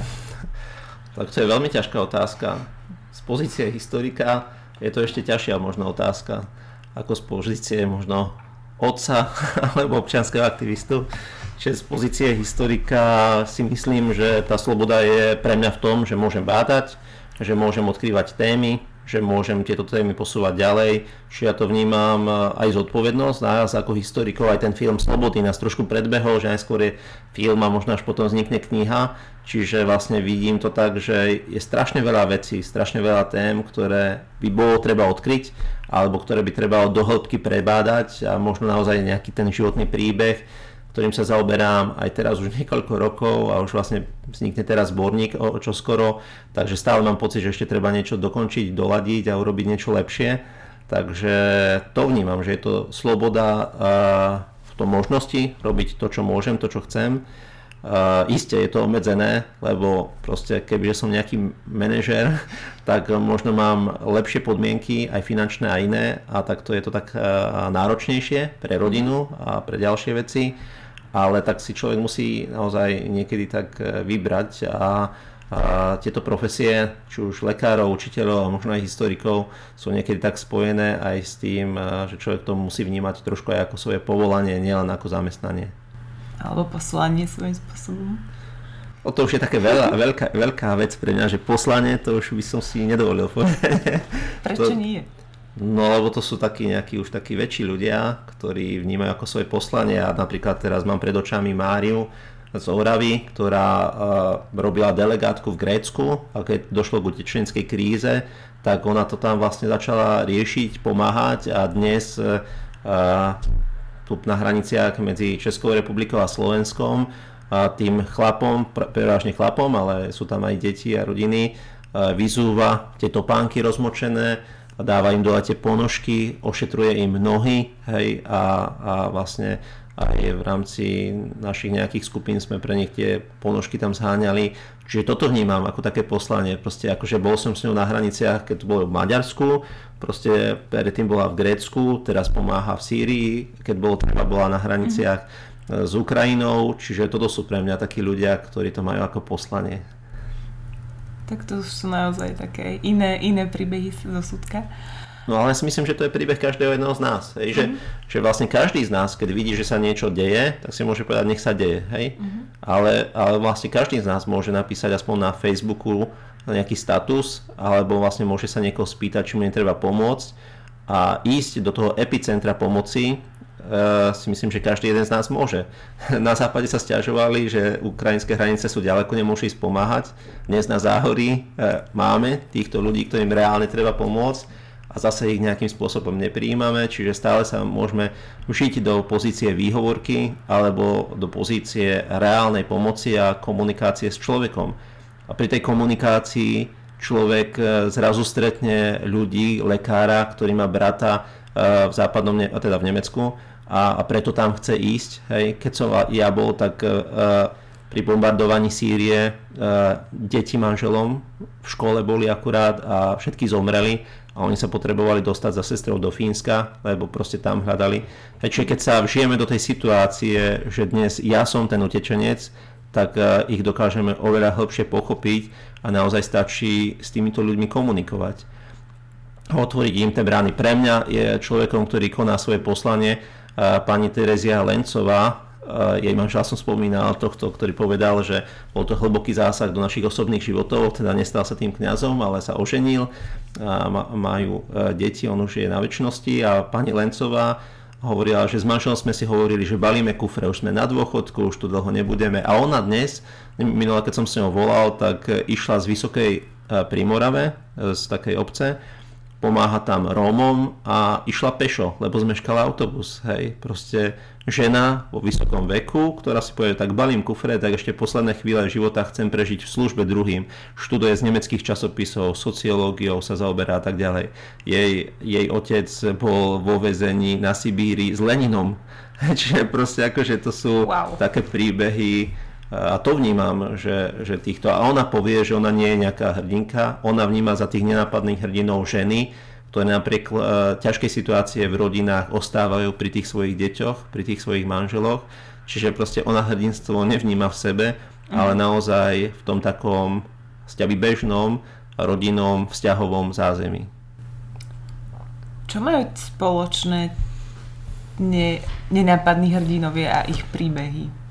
Tak to je veľmi ťažká otázka. Z pozície historika je to ešte ťažšia možno otázka ako z pozície možno otca alebo občianského aktivistu. Čiže z pozície historika si myslím, že tá sloboda je pre mňa v tom, že môžem bádať, že môžem odkrývať témy, že môžem tieto témy posúvať ďalej. Čiže ja to vnímam eh, aj zodpovednosť nás ako historikov, aj ten film Slobody nás trošku predbehol, že najskôr je film a možno až potom vznikne kniha. Čiže vlastne vidím to tak, že je strašne veľa vecí, strašne veľa tém, ktoré by bolo treba odkryť, alebo ktoré by treba do hĺbky prebádať a možno naozaj nejaký ten životný príbeh ktorým sa zaoberám aj teraz už niekoľko rokov a už vlastne vznikne teraz zborník o, čo skoro, takže stále mám pocit, že ešte treba niečo dokončiť, doladiť a urobiť niečo lepšie. Takže to vnímam, že je to sloboda v tom možnosti robiť to, čo môžem, to, čo chcem. Uh, isté je to obmedzené, lebo proste kebyže som nejaký manažer, tak možno mám lepšie podmienky, aj finančné a iné, a takto je to tak náročnejšie pre rodinu a pre ďalšie veci ale tak si človek musí naozaj niekedy tak e, vybrať a, a tieto profesie, či už lekárov, učiteľov a možno aj historikov sú niekedy tak spojené aj s tým, e, že človek to musí vnímať trošku aj ako svoje povolanie, nielen ako zamestnanie. Alebo poslanie svojím spôsobom. O to už je také veľa, veľká, veľká vec pre mňa, že poslanie to už by som si nedovolil povedať. Prečo to, nie? No lebo to sú takí nejakí už takí väčší ľudia, ktorí vnímajú ako svoje poslanie. A napríklad teraz mám pred očami Máriu z Oravy, ktorá uh, robila delegátku v Grécku a keď došlo k utečenskej kríze, tak ona to tam vlastne začala riešiť, pomáhať a dnes uh, tu na hraniciach medzi Českou republikou a Slovenskom a tým chlapom, prevažne chlapom, ale sú tam aj deti a rodiny, vyzúva tie topánky rozmočené, dáva im dole tie ponožky, ošetruje im nohy hej, a, a vlastne aj v rámci našich nejakých skupín sme pre nich tie ponožky tam zháňali. Čiže toto vnímam ako také poslanie. Proste akože bol som s ňou na hraniciach, keď to bolo v Maďarsku, proste predtým bola v Grécku, teraz pomáha v Sýrii, keď bolo treba, bola na hraniciach. s Ukrajinou, čiže toto sú pre mňa takí ľudia, ktorí to majú ako poslanie. Tak to sú naozaj také iné, iné príbehy zo súdka. No ale ja si myslím, že to je príbeh každého jedného z nás. Hej? Že, mm. že vlastne každý z nás, keď vidí, že sa niečo deje, tak si môže povedať, nech sa deje. Hej? Mm. Ale, ale vlastne každý z nás môže napísať aspoň na Facebooku nejaký status, alebo vlastne môže sa niekoho spýtať, či mu netreba pomôcť a ísť do toho epicentra pomoci si myslím, že každý jeden z nás môže. Na západe sa stiažovali, že ukrajinské hranice sú ďaleko, nemôžu ísť pomáhať. Dnes na záhorí uh, máme týchto ľudí, ktorým reálne treba pomôcť a zase ich nejakým spôsobom nepríjmame, čiže stále sa môžeme vžiť do pozície výhovorky alebo do pozície reálnej pomoci a komunikácie s človekom. A pri tej komunikácii človek e, zrazu stretne ľudí, lekára, ktorý má brata v západnom, teda v Nemecku a, a preto tam chce ísť. Hej. Keď som ja bol, tak uh, pri bombardovaní Sýrie uh, deti manželom v škole boli akurát a všetky zomreli a oni sa potrebovali dostať za sestrou do Fínska, lebo proste tam hľadali. Hej, čiže keď sa vžijeme do tej situácie, že dnes ja som ten utečenec, tak uh, ich dokážeme oveľa hĺbšie pochopiť a naozaj stačí s týmito ľuďmi komunikovať. Otvoriť im tie brány. Pre mňa je človekom, ktorý koná svoje poslanie, pani Terezia Lencová, jej manžel som spomínal tohto, ktorý povedal, že bol to hlboký zásah do našich osobných životov, teda nestal sa tým kňazom, ale sa oženil, a majú deti, on už je na väčšnosti. A pani Lencová hovorila, že s manželom sme si hovorili, že balíme kufre, už sme na dôchodku, už tu dlho nebudeme. A ona dnes, minule keď som s ňou volal, tak išla z Vysokej Primorave, z takej obce pomáha tam Rómom a išla pešo, lebo zmeškala autobus. Hej, proste žena vo vysokom veku, ktorá si povie, tak balím kufre, tak ešte posledné chvíle života chcem prežiť v službe druhým. Študuje z nemeckých časopisov, sociológiou sa zaoberá a tak ďalej. Jej, jej otec bol vo vezení na Sibíri s Leninom. Čiže proste akože to sú wow. také príbehy, a to vnímam, že, že týchto... A ona povie, že ona nie je nejaká hrdinka, ona vníma za tých nenápadných hrdinov ženy, ktoré napriek uh, ťažkej situácie v rodinách ostávajú pri tých svojich deťoch, pri tých svojich manželoch. Čiže proste ona hrdinstvo nevníma v sebe, mm. ale naozaj v tom takom sťaby bežnom, rodinnom, vzťahovom zázemí. Čo majú spoločné ne, nenápadní hrdinovia a ich príbehy?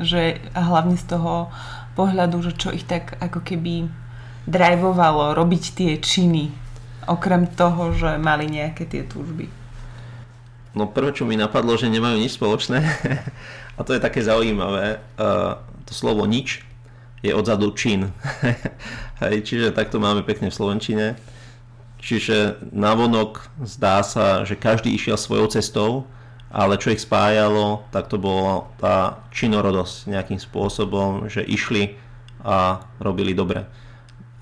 Že hlavne z toho pohľadu, že čo ich tak ako keby drivovalo robiť tie činy, okrem toho, že mali nejaké tie túžby. No prvé, čo mi napadlo, že nemajú nič spoločné, a to je také zaujímavé, uh, to slovo nič je odzadu čin. Hej, čiže takto máme pekne v Slovenčine. Čiže navonok zdá sa, že každý išiel svojou cestou, ale čo ich spájalo, tak to bola tá činorodosť nejakým spôsobom, že išli a robili dobre.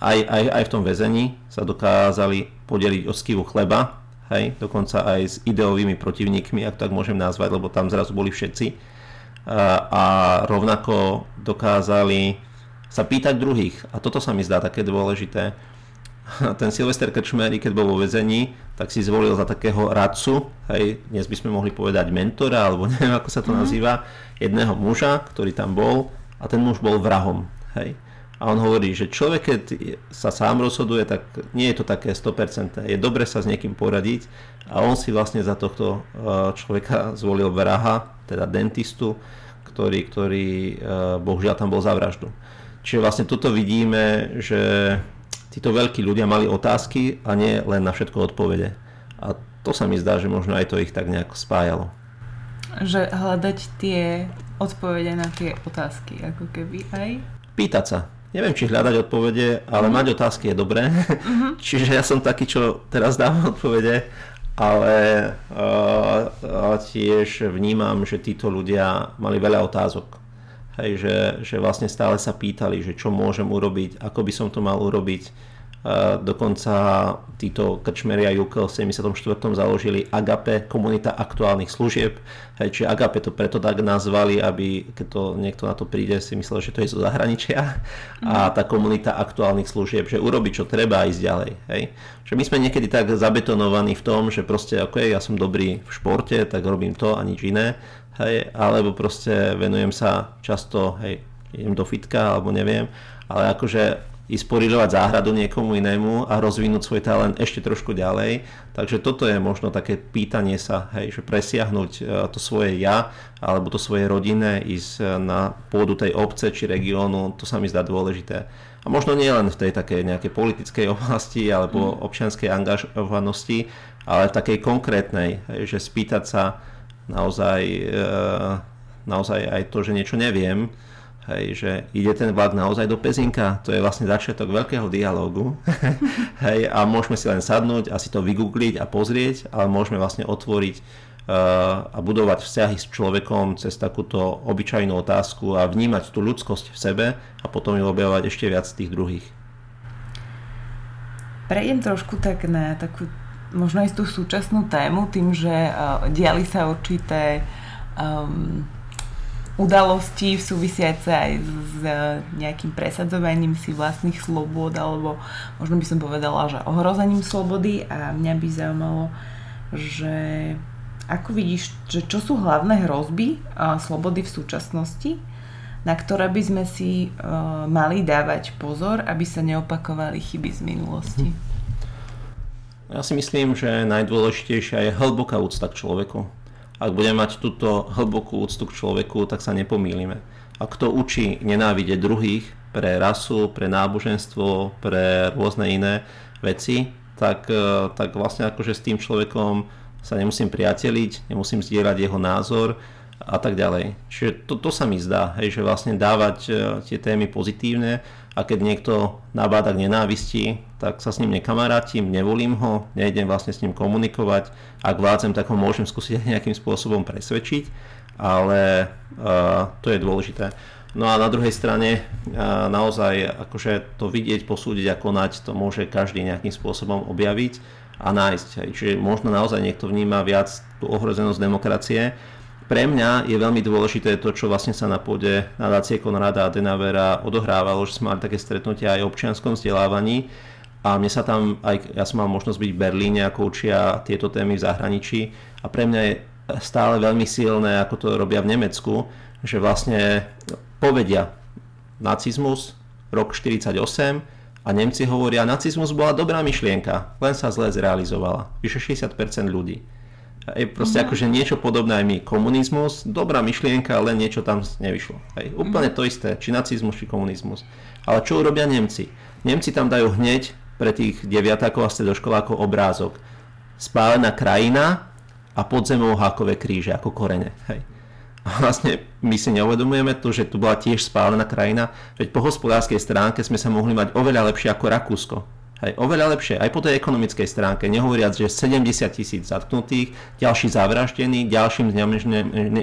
Aj, aj, aj v tom väzení sa dokázali podeliť o skivu chleba, hej, dokonca aj s ideovými protivníkmi, ak tak môžem nazvať, lebo tam zrazu boli všetci. A, a rovnako dokázali sa pýtať druhých. A toto sa mi zdá také dôležité, ten Silvester Krčmery, keď bol vo vezení, tak si zvolil za takého radcu, hej, dnes by sme mohli povedať mentora, alebo neviem ako sa to mm-hmm. nazýva, jedného muža, ktorý tam bol a ten muž bol vrahom. Hej. A on hovorí, že človek, keď sa sám rozhoduje, tak nie je to také 100%. Je dobre sa s niekým poradiť a on si vlastne za tohto e, človeka zvolil vraha, teda dentistu, ktorý, ktorý e, bohužiaľ tam bol za vraždu. Čiže vlastne toto vidíme, že títo veľkí ľudia mali otázky a nie len na všetko odpovede. A to sa mi zdá, že možno aj to ich tak nejak spájalo. Že hľadať tie odpovede na tie otázky, ako keby aj? Pýtať sa. Neviem, či hľadať odpovede, ale mm. mať otázky je dobré. Mm-hmm. Čiže ja som taký, čo teraz dávam odpovede, ale uh, tiež vnímam, že títo ľudia mali veľa otázok Hej, že, že vlastne stále sa pýtali, že čo môžem urobiť, ako by som to mal urobiť Dokonca títo krčmeri a Jukel v 74. založili Agape, komunita aktuálnych služieb. Hej, čiže Agape to preto tak nazvali, aby keď to niekto na to príde, si myslel, že to je zo zahraničia. A tá komunita aktuálnych služieb, že urobiť čo treba a ísť ďalej. Hej. Že my sme niekedy tak zabetonovaní v tom, že proste ok, ja som dobrý v športe, tak robím to a nič iné. Hej, alebo proste venujem sa často, hej, idem do fitka alebo neviem, ale akože ísť poridovať záhradu niekomu inému a rozvinúť svoj talent ešte trošku ďalej. Takže toto je možno také pýtanie sa, hej, že presiahnuť e, to svoje ja alebo to svoje rodinné, ísť e, na pôdu tej obce či regiónu, to sa mi zdá dôležité. A možno nie len v tej takej nejakej politickej oblasti alebo mm. občianskej angažovanosti, ale v takej konkrétnej, hej, že spýtať sa naozaj, e, naozaj aj to, že niečo neviem, Hej, že ide ten vlak naozaj do Pezinka, to je vlastne začiatok veľkého dialógu. Hej, a môžeme si len sadnúť a si to vygoogliť a pozrieť, ale môžeme vlastne otvoriť uh, a budovať vzťahy s človekom cez takúto obyčajnú otázku a vnímať tú ľudskosť v sebe a potom ju objavovať ešte viac tých druhých. Prejdem trošku tak na takú možno aj tú súčasnú tému, tým, že uh, diali sa určité um, udalosti súvisiace aj s nejakým presadzovaním si vlastných slobod alebo možno by som povedala, že ohrozením slobody. A mňa by zaujímalo, že ako vidíš, že čo sú hlavné hrozby a slobody v súčasnosti, na ktoré by sme si uh, mali dávať pozor, aby sa neopakovali chyby z minulosti? Ja si myslím, že najdôležitejšia je hlboká úcta k človeku ak budeme mať túto hlbokú úctu k človeku, tak sa nepomýlime. A kto učí nenávidieť druhých pre rasu, pre náboženstvo, pre rôzne iné veci, tak, e, tak vlastne akože s tým človekom sa nemusím priateliť, nemusím zdieľať jeho názor a tak ďalej. Čiže to, to sa mi zdá, hej, že vlastne dávať e, tie témy pozitívne a keď niekto nabáda k nenávisti, tak sa s ním nekamarátim, nevolím ho, nejdem vlastne s ním komunikovať. Ak vládzem, tak ho môžem skúsiť nejakým spôsobom presvedčiť, ale uh, to je dôležité. No a na druhej strane uh, naozaj akože to vidieť, posúdiť a konať, to môže každý nejakým spôsobom objaviť a nájsť. Čiže možno naozaj niekto vníma viac tú ohrozenosť demokracie, pre mňa je veľmi dôležité to, čo vlastne sa na pôde nadácie Konrada Adenauera odohrávalo, že sme mali také stretnutia aj o občianskom vzdelávaní a mne sa tam, aj ja som mal možnosť byť v Berlíne, ako učia tieto témy v zahraničí a pre mňa je stále veľmi silné, ako to robia v Nemecku, že vlastne povedia nacizmus, rok 48 a Nemci hovoria, nacizmus bola dobrá myšlienka, len sa zle zrealizovala. Vyše 60% ľudí. Hej, proste mm-hmm. akože niečo podobné aj my. Komunizmus, dobrá myšlienka, ale niečo tam nevyšlo. Hej, úplne mm-hmm. to isté, či nacizmus, či komunizmus. Ale čo urobia Nemci? Nemci tam dajú hneď pre tých deviatakov a stredoškolákov obrázok. Spálená krajina a pod zemou hákové kríže ako korene. Hej. A vlastne my si neuvedomujeme to, že tu bola tiež spálená krajina, veď po hospodárskej stránke sme sa mohli mať oveľa lepšie ako Rakúsko Hej, oveľa lepšie, aj po tej ekonomickej stránke, nehovoriac, že 70 tisíc zatknutých, ďalší zavraždený, ďalším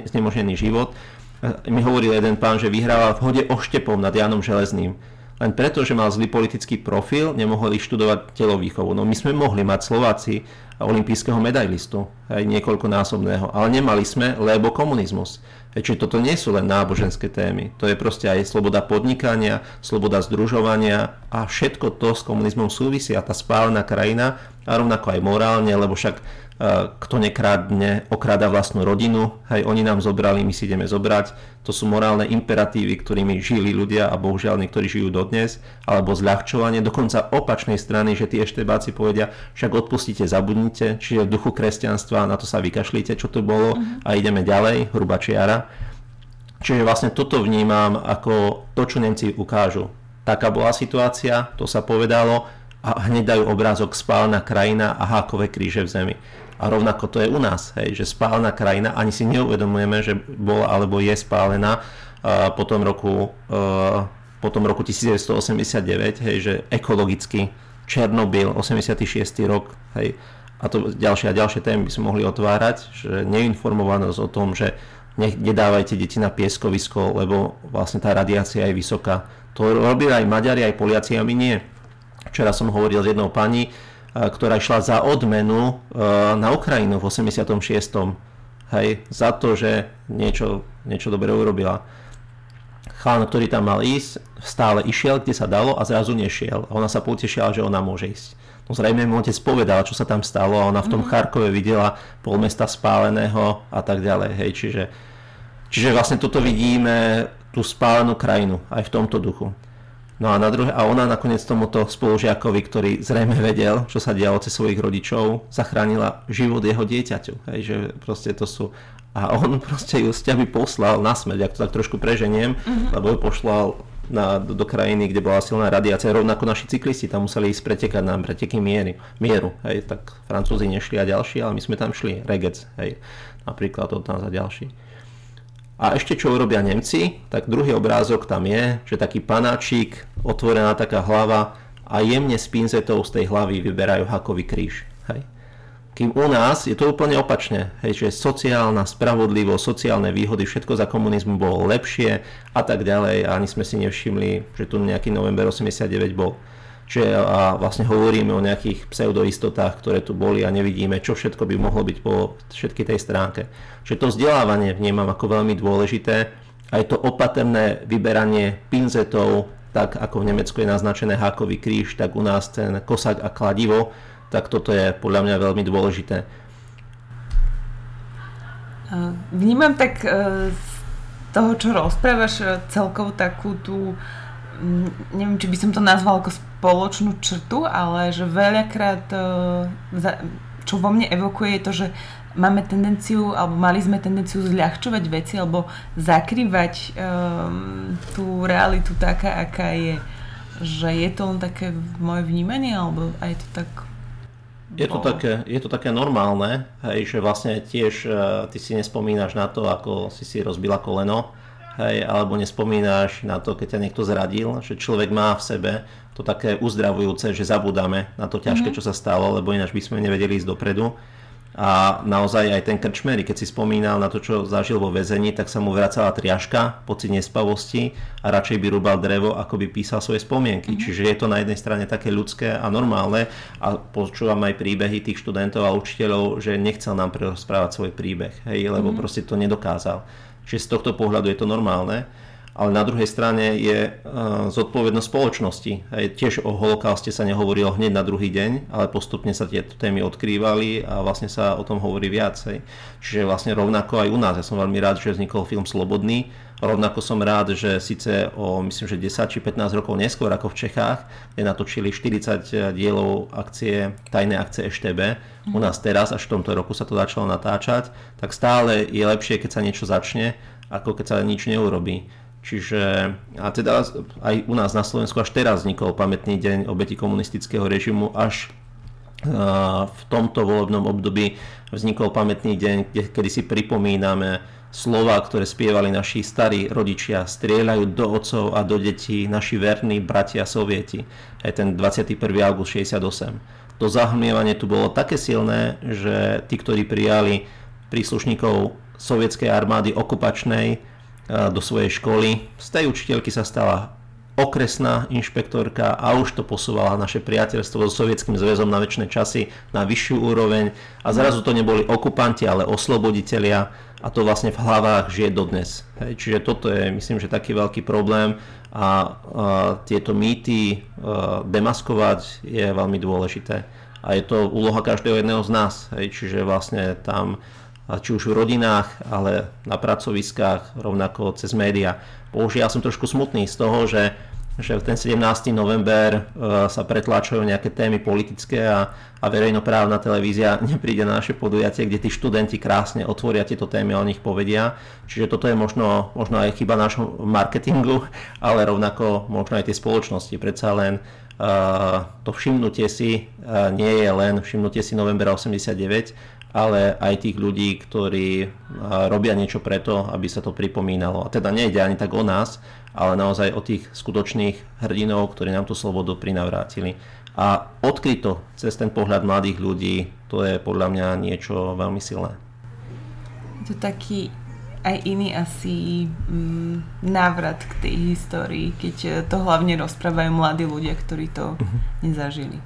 znemožnený život. E, mi hovoril jeden pán, že vyhrával v hode oštepom nad Janom Železným. Len preto, že mal zlý politický profil, nemohli študovať telovýchovu. No my sme mohli mať Slováci olimpijského medailistu, aj niekoľkonásobného, ale nemali sme, lebo komunizmus. Čiže toto nie sú len náboženské témy, to je proste aj sloboda podnikania, sloboda združovania a všetko to s komunizmom súvisí a tá spálená krajina a rovnako aj morálne, lebo však kto nekradne, okrada vlastnú rodinu, hej, oni nám zobrali, my si ideme zobrať. To sú morálne imperatívy, ktorými žili ľudia a bohužiaľ niektorí žijú dodnes, alebo zľahčovanie, dokonca opačnej strany, že tí eštebáci povedia, však odpustíte, zabudnite, čiže v duchu kresťanstva na to sa vykašlíte, čo to bolo a ideme ďalej, hruba čiara. Čiže vlastne toto vnímam ako to, čo Nemci ukážu. Taká bola situácia, to sa povedalo a hneď dajú obrázok spálna krajina a hákové kríže v zemi. A rovnako to je u nás, hej, že spálená krajina, ani si neuvedomujeme, že bola alebo je spálená uh, po tom roku, uh, po tom roku 1989, hej, že ekologicky Černobyl, 86. rok, hej, a to ďalšie a ďalšie témy by sme mohli otvárať, že neinformovanosť o tom, že nech, nedávajte deti na pieskovisko, lebo vlastne tá radiácia je vysoká. To robili aj Maďari, aj Poliaci a my nie. Včera som hovoril s jednou pani, ktorá išla za odmenu na Ukrajinu v 86. Hej, za to, že niečo, niečo dobre urobila. Chlán, ktorý tam mal ísť, stále išiel, kde sa dalo a zrazu nešiel. A ona sa potešila, že ona môže ísť. No zrejme mu otec povedal, čo sa tam stalo a ona v tom mm. Charkove videla pol mesta spáleného a tak ďalej. Hej, čiže, čiže vlastne toto vidíme, tú spálenú krajinu aj v tomto duchu. No a, na druhé, a ona nakoniec tomuto spolužiakovi, ktorý zrejme vedel, čo sa dialo cez svojich rodičov, zachránila život jeho dieťaťu. Hej, že proste to sú... A on proste ju z by poslal na smrť, ak to tak trošku preženiem, mm-hmm. lebo ju poslal na, do, do krajiny, kde bola silná radiácia. Rovnako naši cyklisti tam museli ísť pretekať na preteky miery, mieru. Hej, tak Francúzi nešli a ďalší, ale my sme tam šli. Regec, hej, napríklad od nás a ďalší. A ešte čo urobia Nemci, tak druhý obrázok tam je, že taký panáčik, otvorená taká hlava a jemne s pinzetou z tej hlavy vyberajú hakový kríž. Hej. Kým u nás je to úplne opačne, hej, že sociálna spravodlivosť, sociálne výhody, všetko za komunizmu bolo lepšie a tak ďalej a ani sme si nevšimli, že tu nejaký november 89 bol. Čiže a vlastne hovoríme o nejakých pseudoistotách, ktoré tu boli a nevidíme, čo všetko by mohlo byť po všetky tej stránke. Čiže to vzdelávanie vnímam ako veľmi dôležité. Aj to opatrné vyberanie pinzetov, tak ako v Nemecku je naznačené hákový kríž, tak u nás ten kosak a kladivo, tak toto je podľa mňa veľmi dôležité. Vnímam tak e, z toho, čo rozprávaš, e, celkovo takú tú neviem, či by som to nazval ako spoločnú črtu, ale že veľakrát e, čo vo mne evokuje je to, že máme tendenciu, alebo mali sme tendenciu zľahčovať veci, alebo zakrývať um, tú realitu taká, aká je. Že je to len také moje vnímanie, alebo aj to tak je to, také, je to také normálne, hej, že vlastne tiež uh, ty si nespomínaš na to, ako si si rozbila koleno, hej, alebo nespomínaš na to, keď ťa niekto zradil, že človek má v sebe to také uzdravujúce, že zabudáme na to ťažké, mm-hmm. čo sa stalo, lebo ináč by sme nevedeli ísť dopredu. A naozaj aj ten krčmery, keď si spomínal na to, čo zažil vo väzení, tak sa mu vracala triažka, pocit nespavosti a radšej by rúbal drevo, ako by písal svoje spomienky. Mm-hmm. Čiže je to na jednej strane také ľudské a normálne a počúvam aj príbehy tých študentov a učiteľov, že nechcel nám prerozprávať svoj príbeh, hej, lebo mm-hmm. proste to nedokázal. Čiže z tohto pohľadu je to normálne. Ale na druhej strane je uh, zodpovednosť spoločnosti. Tiež o holokauste sa nehovorilo hneď na druhý deň, ale postupne sa tieto témy odkrývali a vlastne sa o tom hovorí viac. Čiže vlastne rovnako aj u nás. Ja som veľmi rád, že vznikol film Slobodný. Rovnako som rád, že síce o myslím, že 10 či 15 rokov neskôr ako v Čechách, kde natočili 40 dielov akcie, tajné akcie EŠTB, u nás teraz, až v tomto roku sa to začalo natáčať, tak stále je lepšie, keď sa niečo začne, ako keď sa nič neurobí. Čiže a teda aj u nás na Slovensku až teraz vznikol pamätný deň obeti komunistického režimu, až v tomto volebnom období vznikol pamätný deň, kde, kedy si pripomíname slova, ktoré spievali naši starí rodičia, strieľajú do otcov a do detí naši verní bratia sovieti. Aj ten 21. august 68 to zahmievanie tu bolo také silné, že tí, ktorí prijali príslušníkov sovietskej armády okupačnej do svojej školy, z tej učiteľky sa stala okresná inšpektorka a už to posúvala naše priateľstvo so Sovietským zväzom na väčšie časy na vyššiu úroveň a zrazu to neboli okupanti, ale osloboditelia a to vlastne v hlavách žije dodnes. Hej, čiže toto je, myslím, že taký veľký problém a, a tieto mýty a, demaskovať je veľmi dôležité. A je to úloha každého jedného z nás. Hej, čiže vlastne tam či už v rodinách, ale na pracoviskách, rovnako cez média. Bohužiaľ som trošku smutný z toho, že že v ten 17. november uh, sa pretláčajú nejaké témy politické a, a verejnoprávna televízia nepríde na naše podujatie, kde tí študenti krásne otvoria tieto témy a o nich povedia. Čiže toto je možno, možno aj chyba nášho marketingu, ale rovnako možno aj tie spoločnosti. Predsa len uh, to všimnutie si uh, nie je len všimnutie si novembra 89, ale aj tých ľudí, ktorí robia niečo preto, aby sa to pripomínalo. A teda nejde ani tak o nás, ale naozaj o tých skutočných hrdinov, ktorí nám tú slobodu prinavrátili. A odkryto cez ten pohľad mladých ľudí, to je podľa mňa niečo veľmi silné. Je to taký aj iný asi mm, návrat k tej histórii, keď to hlavne rozprávajú mladí ľudia, ktorí to uh-huh. nezažili.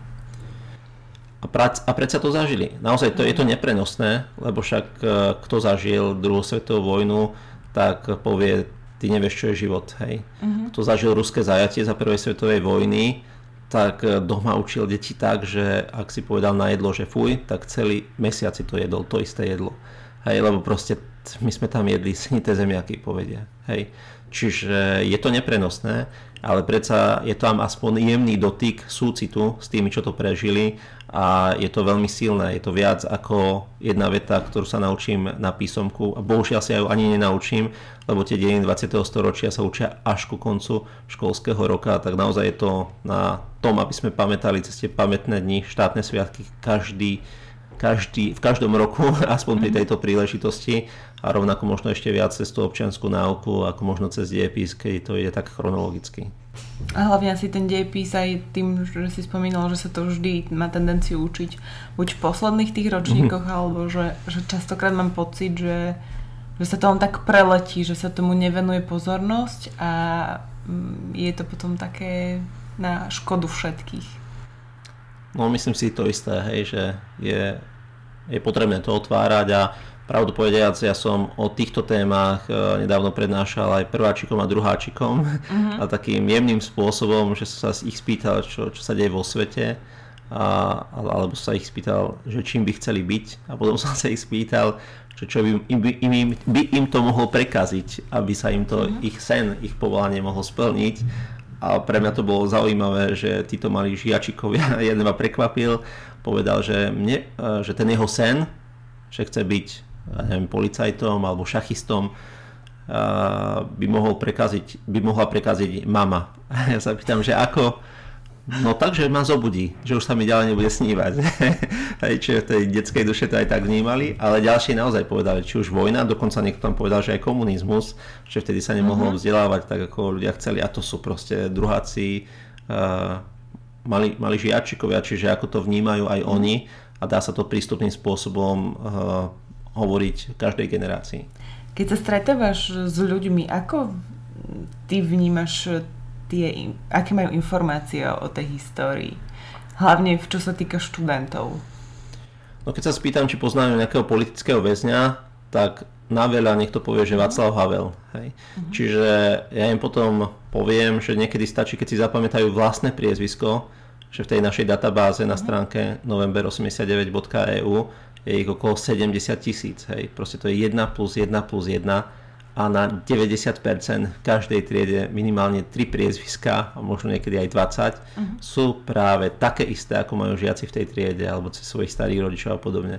A, prac, a predsa to zažili. Naozaj to, je to neprenosné, lebo však eh, kto zažil druhú svetovú vojnu, tak povie, ty nevieš, čo je život. Hej. Uh-huh. Kto zažil ruské zajatie za prvej svetovej vojny, tak eh, doma učil deti tak, že ak si povedal na jedlo, že fuj, tak celý mesiac si to jedol, to isté jedlo. Hej, lebo proste my sme tam jedli snité zemiaky, povedia. Hej. Čiže je to neprenosné, ale predsa je tam aspoň jemný dotyk súcitu s tými, čo to prežili a je to veľmi silné. Je to viac ako jedna veta, ktorú sa naučím na písomku a bohužiaľ sa ju ani nenaučím, lebo tie dejiny 20. storočia sa učia až ku koncu školského roka, tak naozaj je to na tom, aby sme pamätali cez tie pamätné dni, štátne sviatky, každý každý, v každom roku, aspoň pri mhm. tejto príležitosti a rovnako možno ešte viac cez tú občianskú náuku, ako možno cez diepis, keď to ide tak chronologicky. A hlavne asi ten dejepis aj tým, že si spomínal, že sa to vždy má tendenciu učiť buď v posledných tých ročníkoch, mm-hmm. alebo že, že častokrát mám pocit, že, že sa to len tak preletí, že sa tomu nevenuje pozornosť a mm, je to potom také na škodu všetkých. No myslím si to isté, hej, že je je potrebné to otvárať a pravdu povediac, ja som o týchto témach e, nedávno prednášal aj prváčikom a druháčikom uh-huh. a takým jemným spôsobom, že som sa ich spýtal, čo, čo sa deje vo svete a, alebo sa ich spýtal, že čím by chceli byť a potom som sa ich spýtal, čo, čo by, im, by, im, by im to mohlo prekaziť, aby sa im to uh-huh. ich sen, ich povolanie mohlo splniť a pre mňa to bolo zaujímavé, že títo mali žiačikovia, jeden ma prekvapil, povedal, že, mne, e, že ten jeho sen, že chce byť neviem, policajtom alebo šachistom, e, by, mohol prekaziť, by mohla prekaziť mama. Ja sa pýtam, že ako, No takže ma zobudí, že už sa mi ďalej nebude snívať. Hej, čiže v tej detskej duše to aj tak vnímali, ale ďalší naozaj povedali, či už vojna, dokonca niekto tam povedal, že aj komunizmus, že vtedy sa nemohlo uh-huh. vzdelávať tak, ako ľudia chceli a to sú proste druháci, uh, mali, mali žiačikovia, čiže ako to vnímajú aj oni a dá sa to prístupným spôsobom uh, hovoriť každej generácii. Keď sa stretávaš s ľuďmi, ako ty vnímaš tie, aké majú informácie o tej histórii. Hlavne čo sa týka študentov. No keď sa spýtam, či poznajú nejakého politického väzňa, tak na veľa niekto povie, že Václav Havel. Hej. Uh-huh. Čiže ja im potom poviem, že niekedy stačí, keď si zapamätajú vlastné priezvisko, že v tej našej databáze na mhm. stránke november89.eu je ich okolo 70 tisíc. Hej. Proste to je 1 plus 1 plus 1 a na 90% v každej triede minimálne 3 priezviská a možno niekedy aj 20 uh-huh. Mhm. sú práve také isté, ako majú žiaci v tej triede alebo cez svojich starých rodičov a podobne.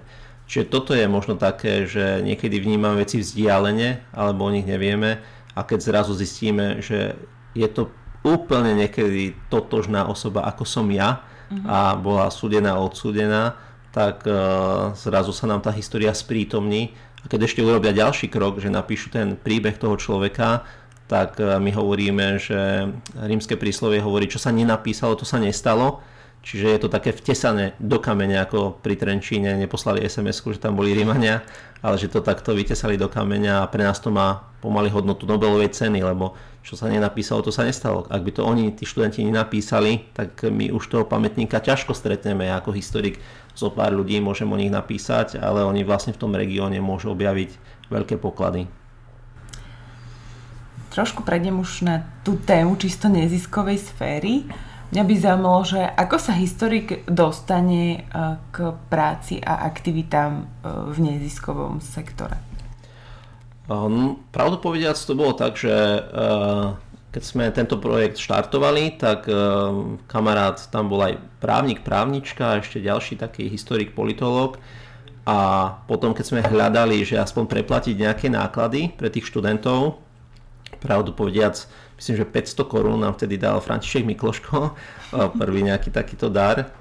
Čiže toto je možno také, že niekedy vnímame veci vzdialene alebo o nich nevieme a keď zrazu zistíme, že je to úplne niekedy totožná osoba ako som ja uh-huh. a bola súdená a odsúdená, tak uh, zrazu sa nám tá história sprítomní a keď ešte urobia ďalší krok, že napíšu ten príbeh toho človeka, tak e, my hovoríme, že rímske príslovie hovorí, čo sa nenapísalo, to sa nestalo. Čiže je to také vtesané do kameňa, ako pri Trenčíne neposlali sms že tam boli Rímania, ale že to takto vytesali do kameňa a pre nás to má pomaly hodnotu Nobelovej ceny, lebo čo sa nenapísalo, to sa nestalo. Ak by to oni, tí študenti, nenapísali, tak my už toho pamätníka ťažko stretneme. Ja ako historik zo pár ľudí môžem o nich napísať, ale oni vlastne v tom regióne môžu objaviť veľké poklady. Trošku prejdem už na tú tému čisto neziskovej sféry. Mňa by zaujímalo, že ako sa historik dostane e, k práci a aktivitám e, v neziskovom sektore? Um, pravdu povediac to bolo tak, že uh, keď sme tento projekt štartovali, tak e, kamarát tam bol aj právnik, právnička a ešte ďalší taký historik, politológ. A potom, keď sme hľadali, že aspoň preplatiť nejaké náklady pre tých študentov, pravdu povediac, myslím, že 500 korún nám vtedy dal František Mikloško, prvý nejaký takýto dar.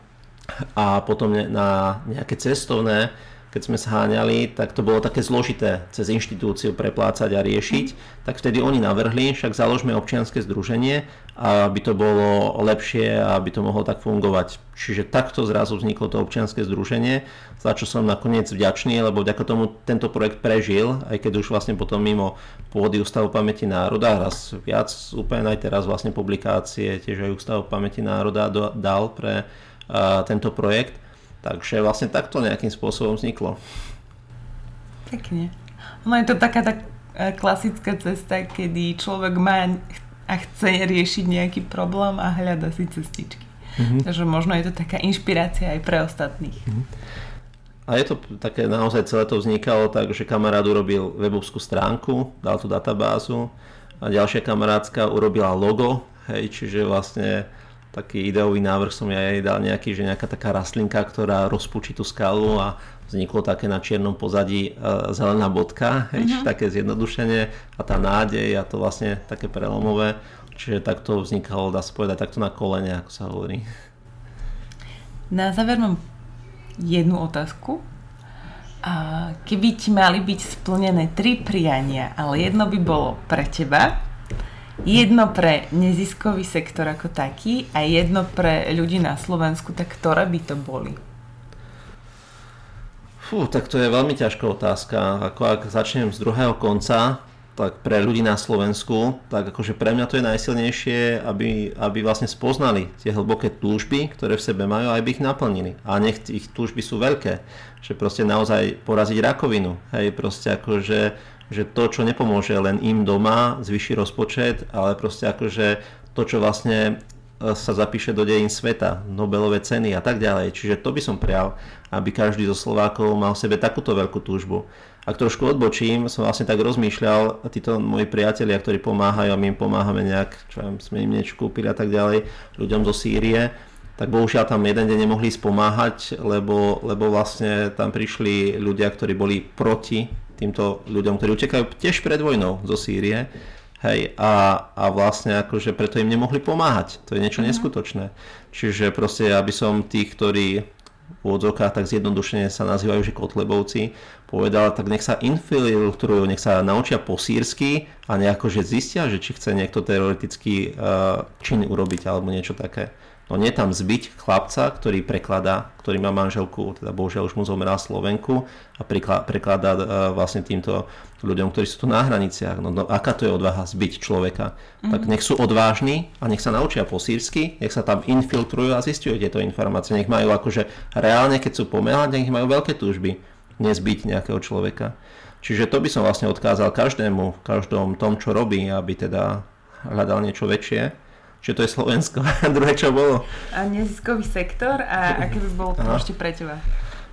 A potom na nejaké cestovné keď sme zháňali, tak to bolo také zložité cez inštitúciu preplácať a riešiť, tak vtedy oni navrhli, však založme občianske združenie, aby to bolo lepšie a aby to mohlo tak fungovať. Čiže takto zrazu vzniklo to občianske združenie, za čo som nakoniec vďačný, lebo vďaka tomu tento projekt prežil, aj keď už vlastne potom mimo pôdy Ústavu pamäti národa, raz viac, úplne aj teraz vlastne publikácie, tiež aj Ústavu pamäti národa dal pre uh, tento projekt Takže vlastne takto nejakým spôsobom vzniklo. Pekne. Ono je to taká tak e, klasická cesta, kedy človek má a chce riešiť nejaký problém a hľada si cestičky. Mm-hmm. Takže možno je to taká inšpirácia aj pre ostatných. Mm-hmm. A je to také, naozaj celé to vznikalo tak, že kamarát urobil webovskú stránku, dal tú databázu a ďalšia kamarátska urobila logo, hej, čiže vlastne taký ideový návrh som ja jej dal nejaký, že nejaká taká rastlinka, ktorá rozpučí tú skalu a vzniklo také na čiernom pozadí uh, zelená bodka, uh-huh. také zjednodušenie a tá nádej a to vlastne také prelomové. Čiže takto vznikalo, dá sa povedať, takto na kolene, ako sa hovorí. Na záver mám jednu otázku. A keby ti mali byť splnené tri priania, ale jedno by bolo pre teba, jedno pre neziskový sektor ako taký a jedno pre ľudí na Slovensku, tak ktoré by to boli? Fú, tak to je veľmi ťažká otázka. Ako ak začnem z druhého konca, tak pre ľudí na Slovensku, tak akože pre mňa to je najsilnejšie, aby, aby vlastne spoznali tie hlboké túžby, ktoré v sebe majú aby ich naplnili. A nech ich túžby sú veľké, že proste naozaj poraziť rakovinu, hej, proste akože že to, čo nepomôže len im doma, zvyši rozpočet, ale proste akože to, čo vlastne e, sa zapíše do dejín sveta, Nobelové ceny a tak ďalej. Čiže to by som prial, aby každý zo Slovákov mal v sebe takúto veľkú túžbu. Ak trošku odbočím, som vlastne tak rozmýšľal, títo moji priatelia, ktorí pomáhajú a my im pomáhame nejak, čo sme im niečo kúpili a tak ďalej, ľuďom zo Sýrie, tak bohužiaľ tam jeden deň nemohli spomáhať, lebo, lebo vlastne tam prišli ľudia, ktorí boli proti týmto ľuďom, ktorí utekajú tiež pred vojnou zo Sýrie. Hej, a, a vlastne akože preto im nemohli pomáhať. To je niečo mm. neskutočné. Čiže proste aby som tých, ktorí v úvodzovkách tak zjednodušene sa nazývajú, že kotlebovci, povedal, tak nech sa infiltrujú, nech sa naučia po sírsky a nejako, že zistia, že či chce niekto teoretický uh, čin urobiť alebo niečo také. No nie tam zbyť chlapca, ktorý prekladá, ktorý má manželku, teda bohužiaľ už mu zomrela Slovenku a prekladá uh, vlastne týmto ľuďom, ktorí sú tu na hraniciach. No, no aká to je odvaha zbyť človeka? Mm-hmm. Tak nech sú odvážni a nech sa naučia po sírsky, nech sa tam infiltrujú a zistujú tieto informácie. Nech majú akože reálne, keď sú pomelať, nech majú veľké túžby nezbyť nejakého človeka. Čiže to by som vlastne odkázal každému, v každom tom, čo robí, aby teda hľadal niečo väčšie Čiže to je Slovensko. A druhé čo bolo? A neziskový sektor a aké by bolo to ešte pre teba?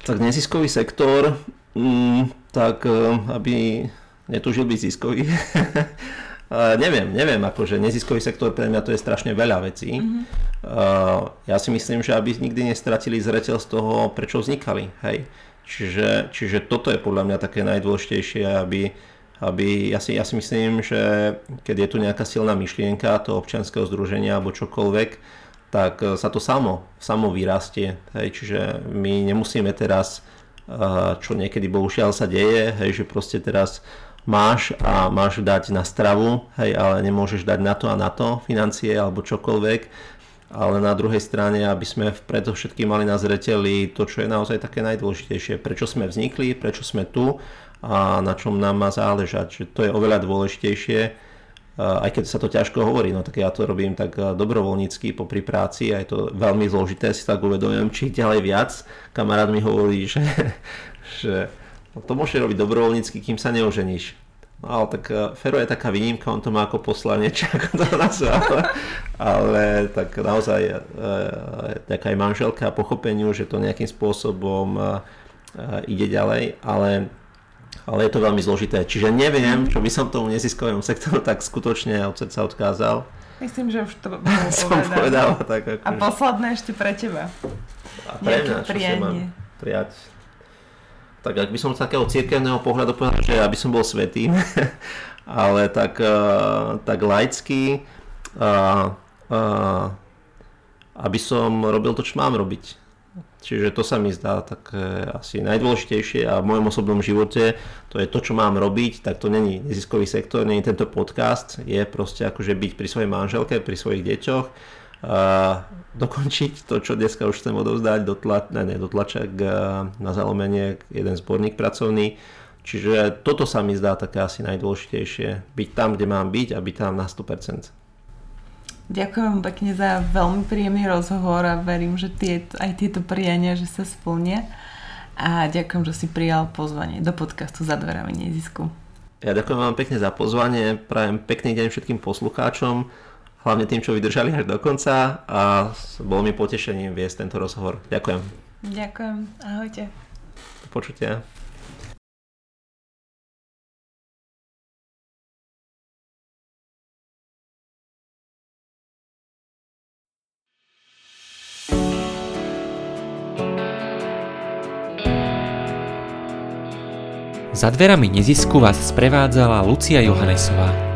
Tak neziskový sektor, mm, tak e, aby netúžil byť ziskový. uh, neviem, neviem, akože neziskový sektor pre mňa to je strašne veľa vecí. Mm-hmm. Uh, ja si myslím, že aby nikdy nestratili zreteľ z toho, prečo vznikali. Hej. Čiže, čiže toto je podľa mňa také najdôležitejšie, aby aby, ja si, ja si myslím, že keď je tu nejaká silná myšlienka toho občianského združenia alebo čokoľvek, tak e, sa to samo, samo vyrastie. Hej, čiže my nemusíme teraz, e, čo niekedy bohužiaľ sa deje, hej, že proste teraz máš a máš dať na stravu, hej, ale nemôžeš dať na to a na to financie alebo čokoľvek, ale na druhej strane, aby sme predovšetkým mali na zreteli to, čo je naozaj také najdôležitejšie, prečo sme vznikli, prečo sme tu a na čom nám má záležať. Že to je oveľa dôležitejšie, aj keď sa to ťažko hovorí, no tak ja to robím tak dobrovoľnícky popri práci a je to veľmi zložité, si tak uvedomujem, či ďalej viac. Kamarát mi hovorí, že, že no to môže robiť dobrovoľnícky, kým sa neoženíš. No ale tak Fero je taká výnimka, on to má ako poslanie, či ako to nazva, ale, ale tak naozaj taká aj manželka pochopeniu, že to nejakým spôsobom ide ďalej, ale ale je to veľmi zložité. Čiže neviem, čo by som tomu neziskovému sektoru tak skutočne od srdca odkázal. Myslím, že už to bolo som povedal. Tak ako, A posledné ešte pre teba. A pre mňa, čo si mám prijať? Tak ak by som z takého církevného pohľadu povedal, že aby som bol svetý, ale tak, uh, tak laicky, uh, uh, aby som robil to, čo mám robiť. Čiže to sa mi zdá tak asi najdôležitejšie a v mojom osobnom živote to je to, čo mám robiť, tak to není neziskový sektor, není tento podcast, je proste akože byť pri svojej manželke, pri svojich deťoch, a dokončiť to, čo dneska už chcem odovzdať do, tla, ne, ne, do tlačak na zalomenie, jeden zborník pracovný. Čiže toto sa mi zdá také asi najdôležitejšie. Byť tam, kde mám byť a byť tam na 100%. Ďakujem pekne za veľmi príjemný rozhovor a verím, že tie, aj tieto priania, že sa splnia. A ďakujem, že si prijal pozvanie do podcastu Za dverami nezisku. Ja ďakujem vám pekne za pozvanie, prajem pekný deň všetkým poslucháčom, hlavne tým, čo vydržali až do konca a bolo mi potešením viesť tento rozhovor. Ďakujem. Ďakujem, ahojte. Do počutia. Za dverami nezisku vás sprevádzala Lucia Johanesová.